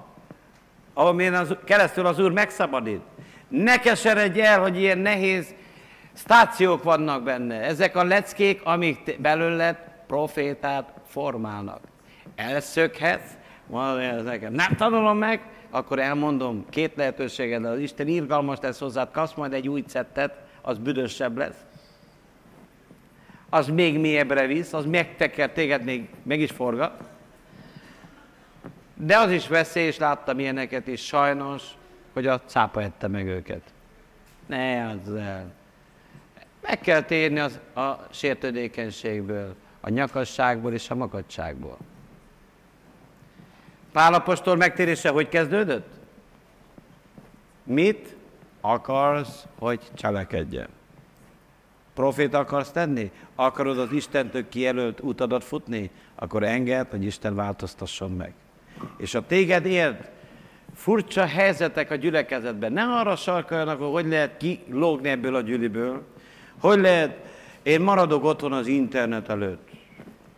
ahol az, keresztül az Úr megszabadít. Ne keseredj el, hogy ilyen nehéz stációk vannak benne. Ezek a leckék, amik belőled profétát formálnak. Elszökhetsz, mondod nekem, nem tanulom meg, akkor elmondom, két lehetőséged, az Isten irgalmas lesz hozzád, kapsz majd egy új szettet, az büdösebb lesz. Az még mélyebbre visz, az megteker téged, még meg is forgat. De az is veszély, és láttam ilyeneket is sajnos, hogy a cápa ette meg őket. Ne az el. Meg kell térni az, a sértődékenységből, a nyakasságból és a makadságból. Pálapostól megtérése hogy kezdődött? Mit akarsz, hogy cselekedjen? Profét akarsz tenni? Akarod az Istentől kijelölt utadat futni? Akkor enged, hogy Isten változtasson meg. És a téged ért furcsa helyzetek a gyülekezetben, ne arra sarkaljanak, hogy hogy lehet kilógni ebből a gyűliből, hogy lehet, én maradok otthon az internet előtt.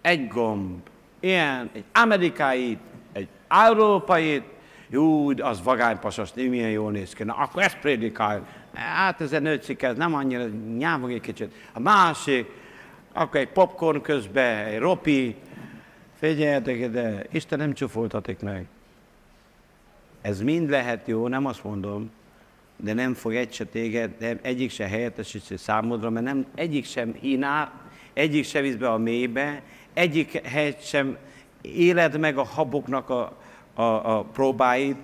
Egy gomb, ilyen, egy amerikai, egy európai, jó, az vagánypasas, milyen jól néz ki. Na, akkor ezt prédikál. Hát ez nőtszik, ez nem annyira, nyávog egy kicsit. A másik, akkor egy popcorn közben, egy ropi, figyeljetek ide, Isten nem csúfoltatik meg. Ez mind lehet jó, nem azt mondom, de nem fog egy se téged, nem, egyik se helyettesítse számodra, mert nem, egyik sem hínál, egyik se visz be a mélybe, egyik helyet sem éled meg a haboknak a, a, a próbáit.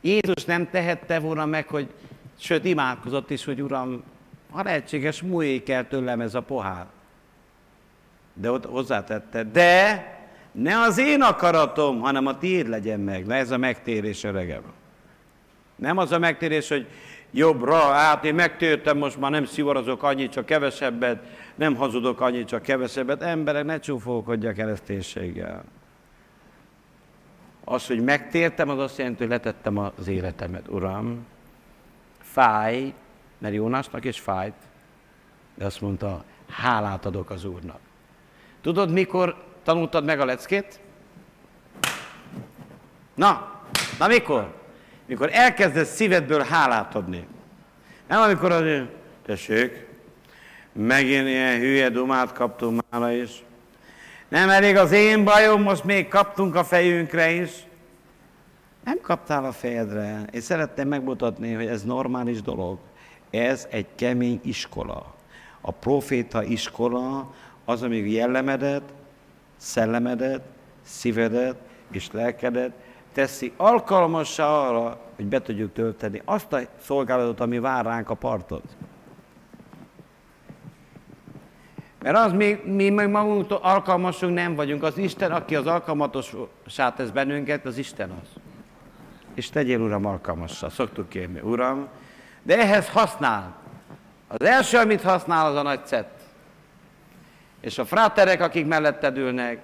Jézus nem tehette volna meg, hogy, sőt imádkozott is, hogy Uram, ha lehetséges, múljék el tőlem ez a pohár. De ott hozzátette, de ne az én akaratom, hanem a tiéd legyen meg. Na ez a megtérés, öregem. Nem az a megtérés, hogy jobbra, hát én megtértem, most már nem szivarozok annyit, csak kevesebbet, nem hazudok annyit, csak kevesebbet. Emberek, ne csúfolkodj a kereszténységgel. Az, hogy megtértem, az azt jelenti, hogy letettem az életemet, Uram. Fáj, mert Jónásnak is fájt, de azt mondta, hálát adok az Úrnak. Tudod, mikor tanultad meg a leckét? Na, na mikor? Mikor elkezdesz szívedből hálát adni. Nem amikor az, tessék, megint ilyen hülye dumát kaptunk mára is. Nem elég az én bajom, most még kaptunk a fejünkre is. Nem kaptál a fejedre. Én szeretném megmutatni, hogy ez normális dolog. Ez egy kemény iskola. A proféta iskola az, amíg jellemedet, szellemedet, szívedet és lelkedet teszi alkalmassá arra, hogy be tudjuk tölteni azt a szolgálatot, ami vár ránk a parton. Mert az mi, mi meg magunktól alkalmasunk nem vagyunk. Az Isten, aki az alkalmatosá tesz bennünket, az Isten az. És tegyél, Uram, alkalmassá. Szoktuk kérni, Uram. De ehhez használ. Az első, amit használ, az a nagy cett. És a fráterek, akik melletted ülnek,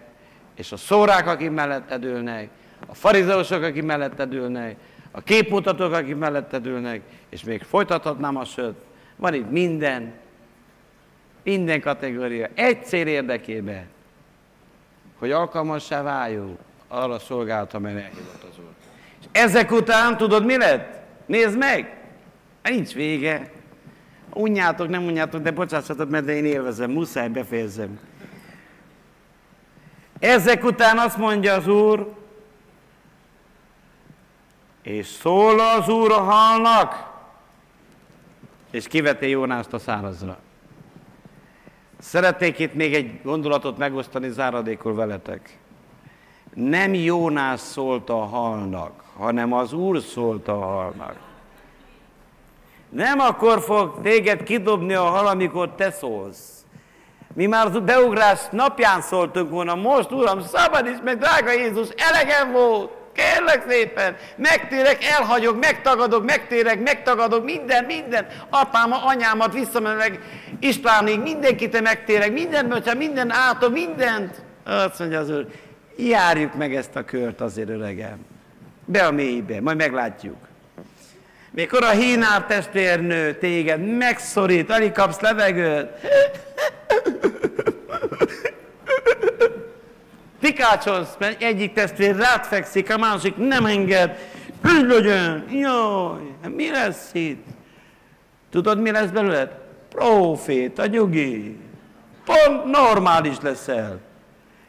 és a szórák, akik melletted ülnek, a farizeusok, akik melletted ülnek, a képmutatók, akik melletted ülnek, és még folytathatnám a sőt, van itt minden, minden kategória, egy cél érdekében, hogy alkalmassá váljunk arra a szolgálat, amely elhívott az Úr. És ezek után tudod, mi lett? Nézd meg! Hát nincs vége. Unjátok, nem unjátok, de bocsássatok, mert én élvezem, muszáj befejezem. Ezek után azt mondja az Úr, és szól az Úr a halnak, és kiveti Jónást a szárazra. Szeretnék itt még egy gondolatot megosztani záradékul veletek. Nem Jónás szólt a halnak, hanem az Úr szólt a halnak. Nem akkor fog téged kidobni a hal, amikor te szólsz. Mi már az beugrás napján szóltunk volna, most Uram, szabadíts meg, drága Jézus, elegem volt. Kérlek szépen, megtérek, elhagyok, megtagadok, megtérek, megtagadok, minden, minden. Apám, anyámat visszamenek, Istvánig, mindenkit megtérek, minden böcsá, minden átok, mindent. Azt mondja az úr, járjuk meg ezt a kört azért, öregem. Be a mélybe, majd meglátjuk. Mikor a hínár testvérnő téged megszorít, alig kapsz levegőt. Pikácsolsz, mert egyik testvér rád fekszik, a másik nem enged. Legyen? Jaj, mi lesz itt? Tudod, mi lesz belőled? Profét, a nyugi. Pont normális leszel.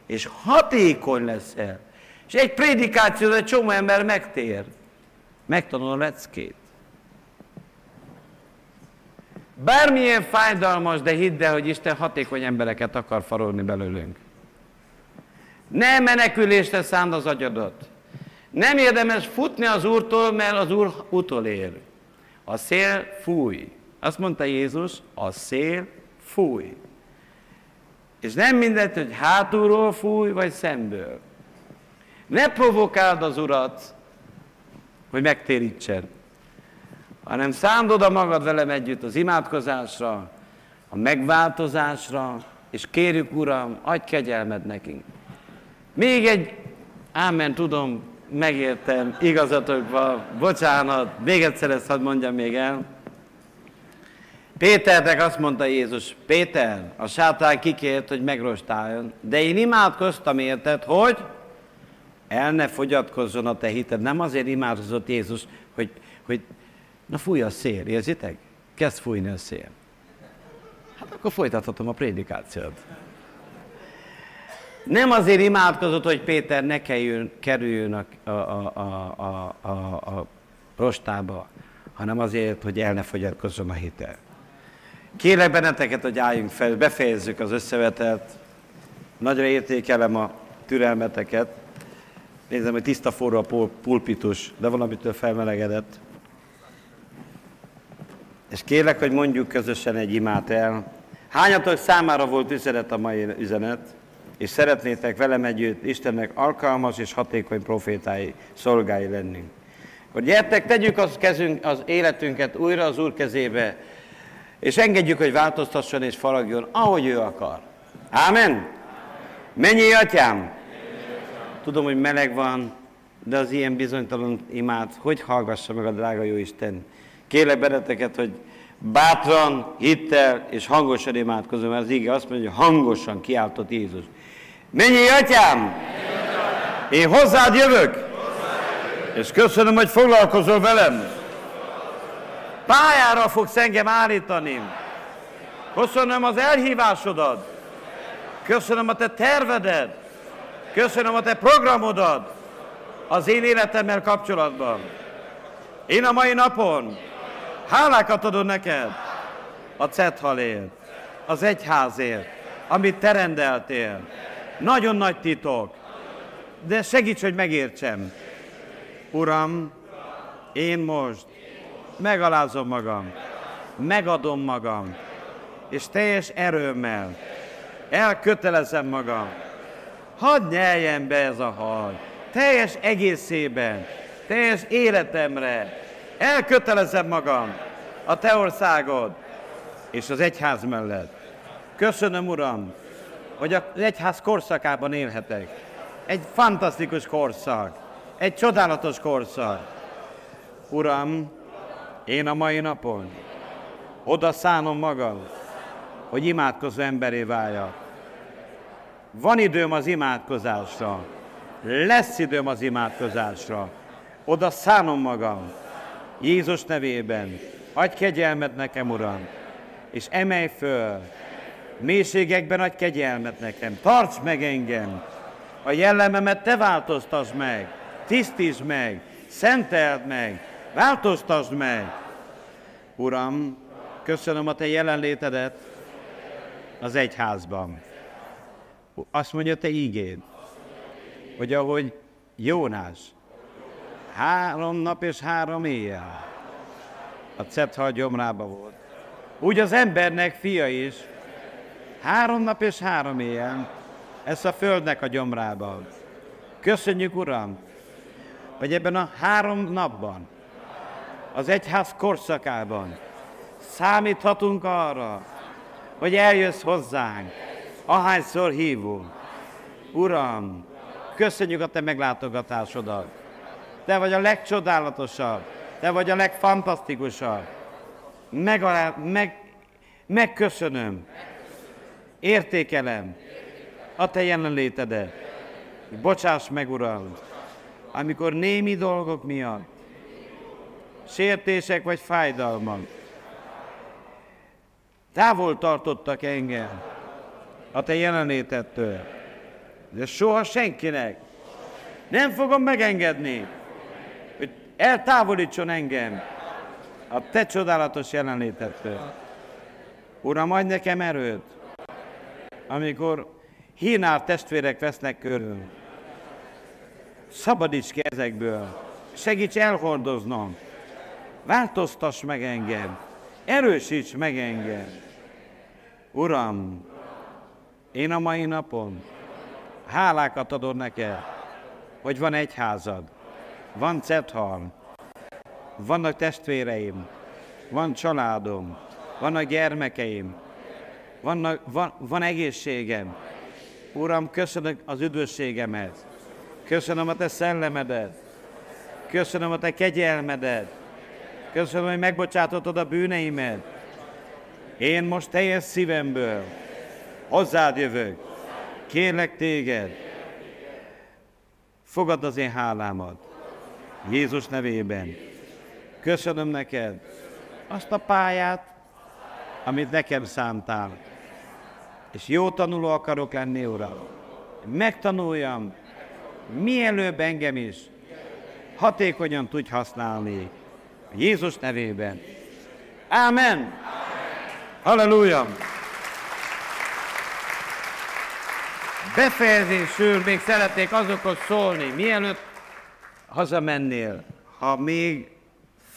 És hatékony leszel. És egy prédikáció, egy csomó ember megtér. Megtanul a leckét. Bármilyen fájdalmas, de hidd el, hogy Isten hatékony embereket akar farolni belőlünk. Ne menekülésre szánd az agyadat. Nem érdemes futni az Úrtól, mert az Úr utolér. A szél fúj. Azt mondta Jézus, a szél fúj. És nem mindegy, hogy hátulról fúj, vagy szemből. Ne provokáld az Urat, hogy megtérítsen, hanem szánd oda magad velem együtt az imádkozásra, a megváltozásra, és kérjük, Uram, adj kegyelmed nekünk. Még egy, ámen, tudom, megértem, igazatok van, bocsánat, még egyszer ezt hadd mondjam még el. Péternek azt mondta Jézus, Péter, a sátán kikért, hogy megrostáljon, de én imádkoztam érted, hogy el ne fogyatkozzon a te hited. Nem azért imádkozott Jézus, hogy, hogy na fúj a szél, érzitek? Kezd fújni a szél. Hát akkor folytathatom a prédikációt. Nem azért imádkozott, hogy Péter ne kerüljön, kerüljön a, a, a, a, a, a rostába, hanem azért, hogy el ne fogyatkozzon a hitel. Kérlek benneteket, hogy álljunk fel, befejezzük az összevetet. Nagyra értékelem a türelmeteket. Nézem, hogy tiszta forró a pulpitus, de valamitől felmelegedett. És kérlek, hogy mondjuk közösen egy imát el. Hányatok számára volt üzenet a mai üzenet, és szeretnétek velem együtt Istennek alkalmas és hatékony profétái, szolgái lenni. Akkor gyertek, tegyük az, kezünk, az életünket újra az Úr kezébe, és engedjük, hogy változtasson és faragjon, ahogy ő akar. Ámen? Mennyi atyám? Tudom, hogy meleg van, de az ilyen bizonytalan imát, hogy hallgassa meg a drága jó Isten? Kérlek benneteket, hogy bátran, hittel és hangosan imádkozom, mert az ige azt mondja, hogy hangosan kiáltott Jézus. Mennyi atyám? Én hozzád jövök, és köszönöm, hogy foglalkozol velem. Pályára fogsz engem állítani. Köszönöm az elhívásodat. Köszönöm a te tervedet. Köszönöm a te programodat az én életemmel kapcsolatban. Én a mai napon hálákat adom neked a Cethalért, az egyházért, amit te rendeltél. Nagyon nagy titok, de segíts, hogy megértsem. Uram, én most megalázom magam, megadom magam, és teljes erőmmel elkötelezem magam. Hadd nyeljen be ez a hal, teljes egészében, teljes életemre. Elkötelezem magam a Te országod és az egyház mellett. Köszönöm, Uram, hogy az egyház korszakában élhetek. Egy fantasztikus korszak, egy csodálatos korszak. Uram, én a mai napon oda szánom magam, hogy imádkozó emberé váljak. Van időm az imádkozásra, lesz időm az imádkozásra. Oda szánom magam, Jézus nevében. Adj kegyelmet nekem, Uram, és emelj föl, mélységekben adj kegyelmet nekem, tarts meg engem, a jellememet te változtasd meg, tisztítsd meg, szenteld meg, Változtasd meg! Uram, köszönöm a Te jelenlétedet az egyházban. Azt mondja Te ígéd, hogy ahogy Jónás három nap és három éjjel a Cethal gyomrába volt, úgy az embernek fia is három nap és három éjjel ezt a földnek a gyomrában. Köszönjük, Uram, hogy ebben a három napban az egyház korszakában számíthatunk arra, hogy eljössz hozzánk, ahányszor hívunk. Uram, köszönjük a Te meglátogatásodat. Te vagy a legcsodálatosabb. Te vagy a legfantasztikusabb. Megalá, meg, megköszönöm. Értékelem a Te jelenlétedet. Bocsáss meg, Uram, amikor némi dolgok miatt, sértések vagy fájdalmak, távol tartottak engem a Te jelenlétettől. De soha senkinek nem fogom megengedni, hogy eltávolítson engem a Te csodálatos jelenlétettől. Uram, adj nekem erőt, amikor hínár testvérek vesznek körül. Szabadíts ki ezekből, segíts elhordoznom, változtass meg engem, erősíts meg engem. Uram, én a mai napon hálákat adod neked, hogy van egyházad, van Cethal, vannak testvéreim, van családom, vannak gyermekeim, vannak, van, van egészségem. Uram, köszönöm az üdvösségemet, köszönöm a Te szellemedet, köszönöm a Te kegyelmedet, köszönöm, hogy megbocsátottad a bűneimet. Én most teljes szívemből hozzád jövök, kérlek téged, fogadd az én hálámat. Jézus nevében. Köszönöm neked azt a pályát, amit nekem szántál. És jó tanuló akarok lenni, Uram. Megtanuljam, mielőbb engem is hatékonyan tudj használni. Jézus nevében. Amen. Halleluja. Befejezésül még szeretnék azokhoz szólni, mielőtt hazamennél, ha még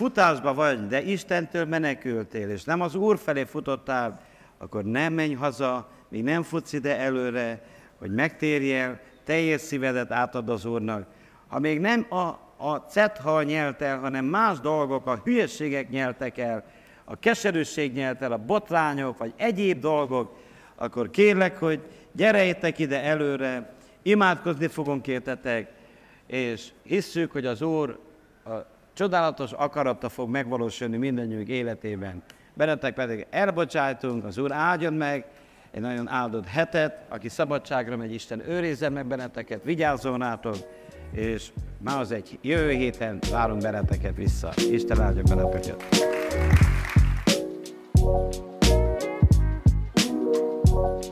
futásba vagy, de Istentől menekültél, és nem az Úr felé futottál, akkor nem menj haza, még nem futsz ide előre, hogy megtérjél, teljes szívedet átad az Úrnak. Ha még nem a, a cethal nyelt el, hanem más dolgok, a hülyeségek nyeltek el, a keserűség nyelt el, a botrányok, vagy egyéb dolgok, akkor kérlek, hogy gyerejtek ide előre, imádkozni fogunk értetek, és hisszük, hogy az Úr a csodálatos akarata fog megvalósulni mindannyiunk életében. Bennetek pedig elbocsájtunk, az Úr áldjon meg, egy nagyon áldott hetet, aki szabadságra megy, Isten őrizze meg benneteket, vigyázzon rátok, és már az egy jövő héten várunk benneteket vissza. Isten áldjon benneteket! thank you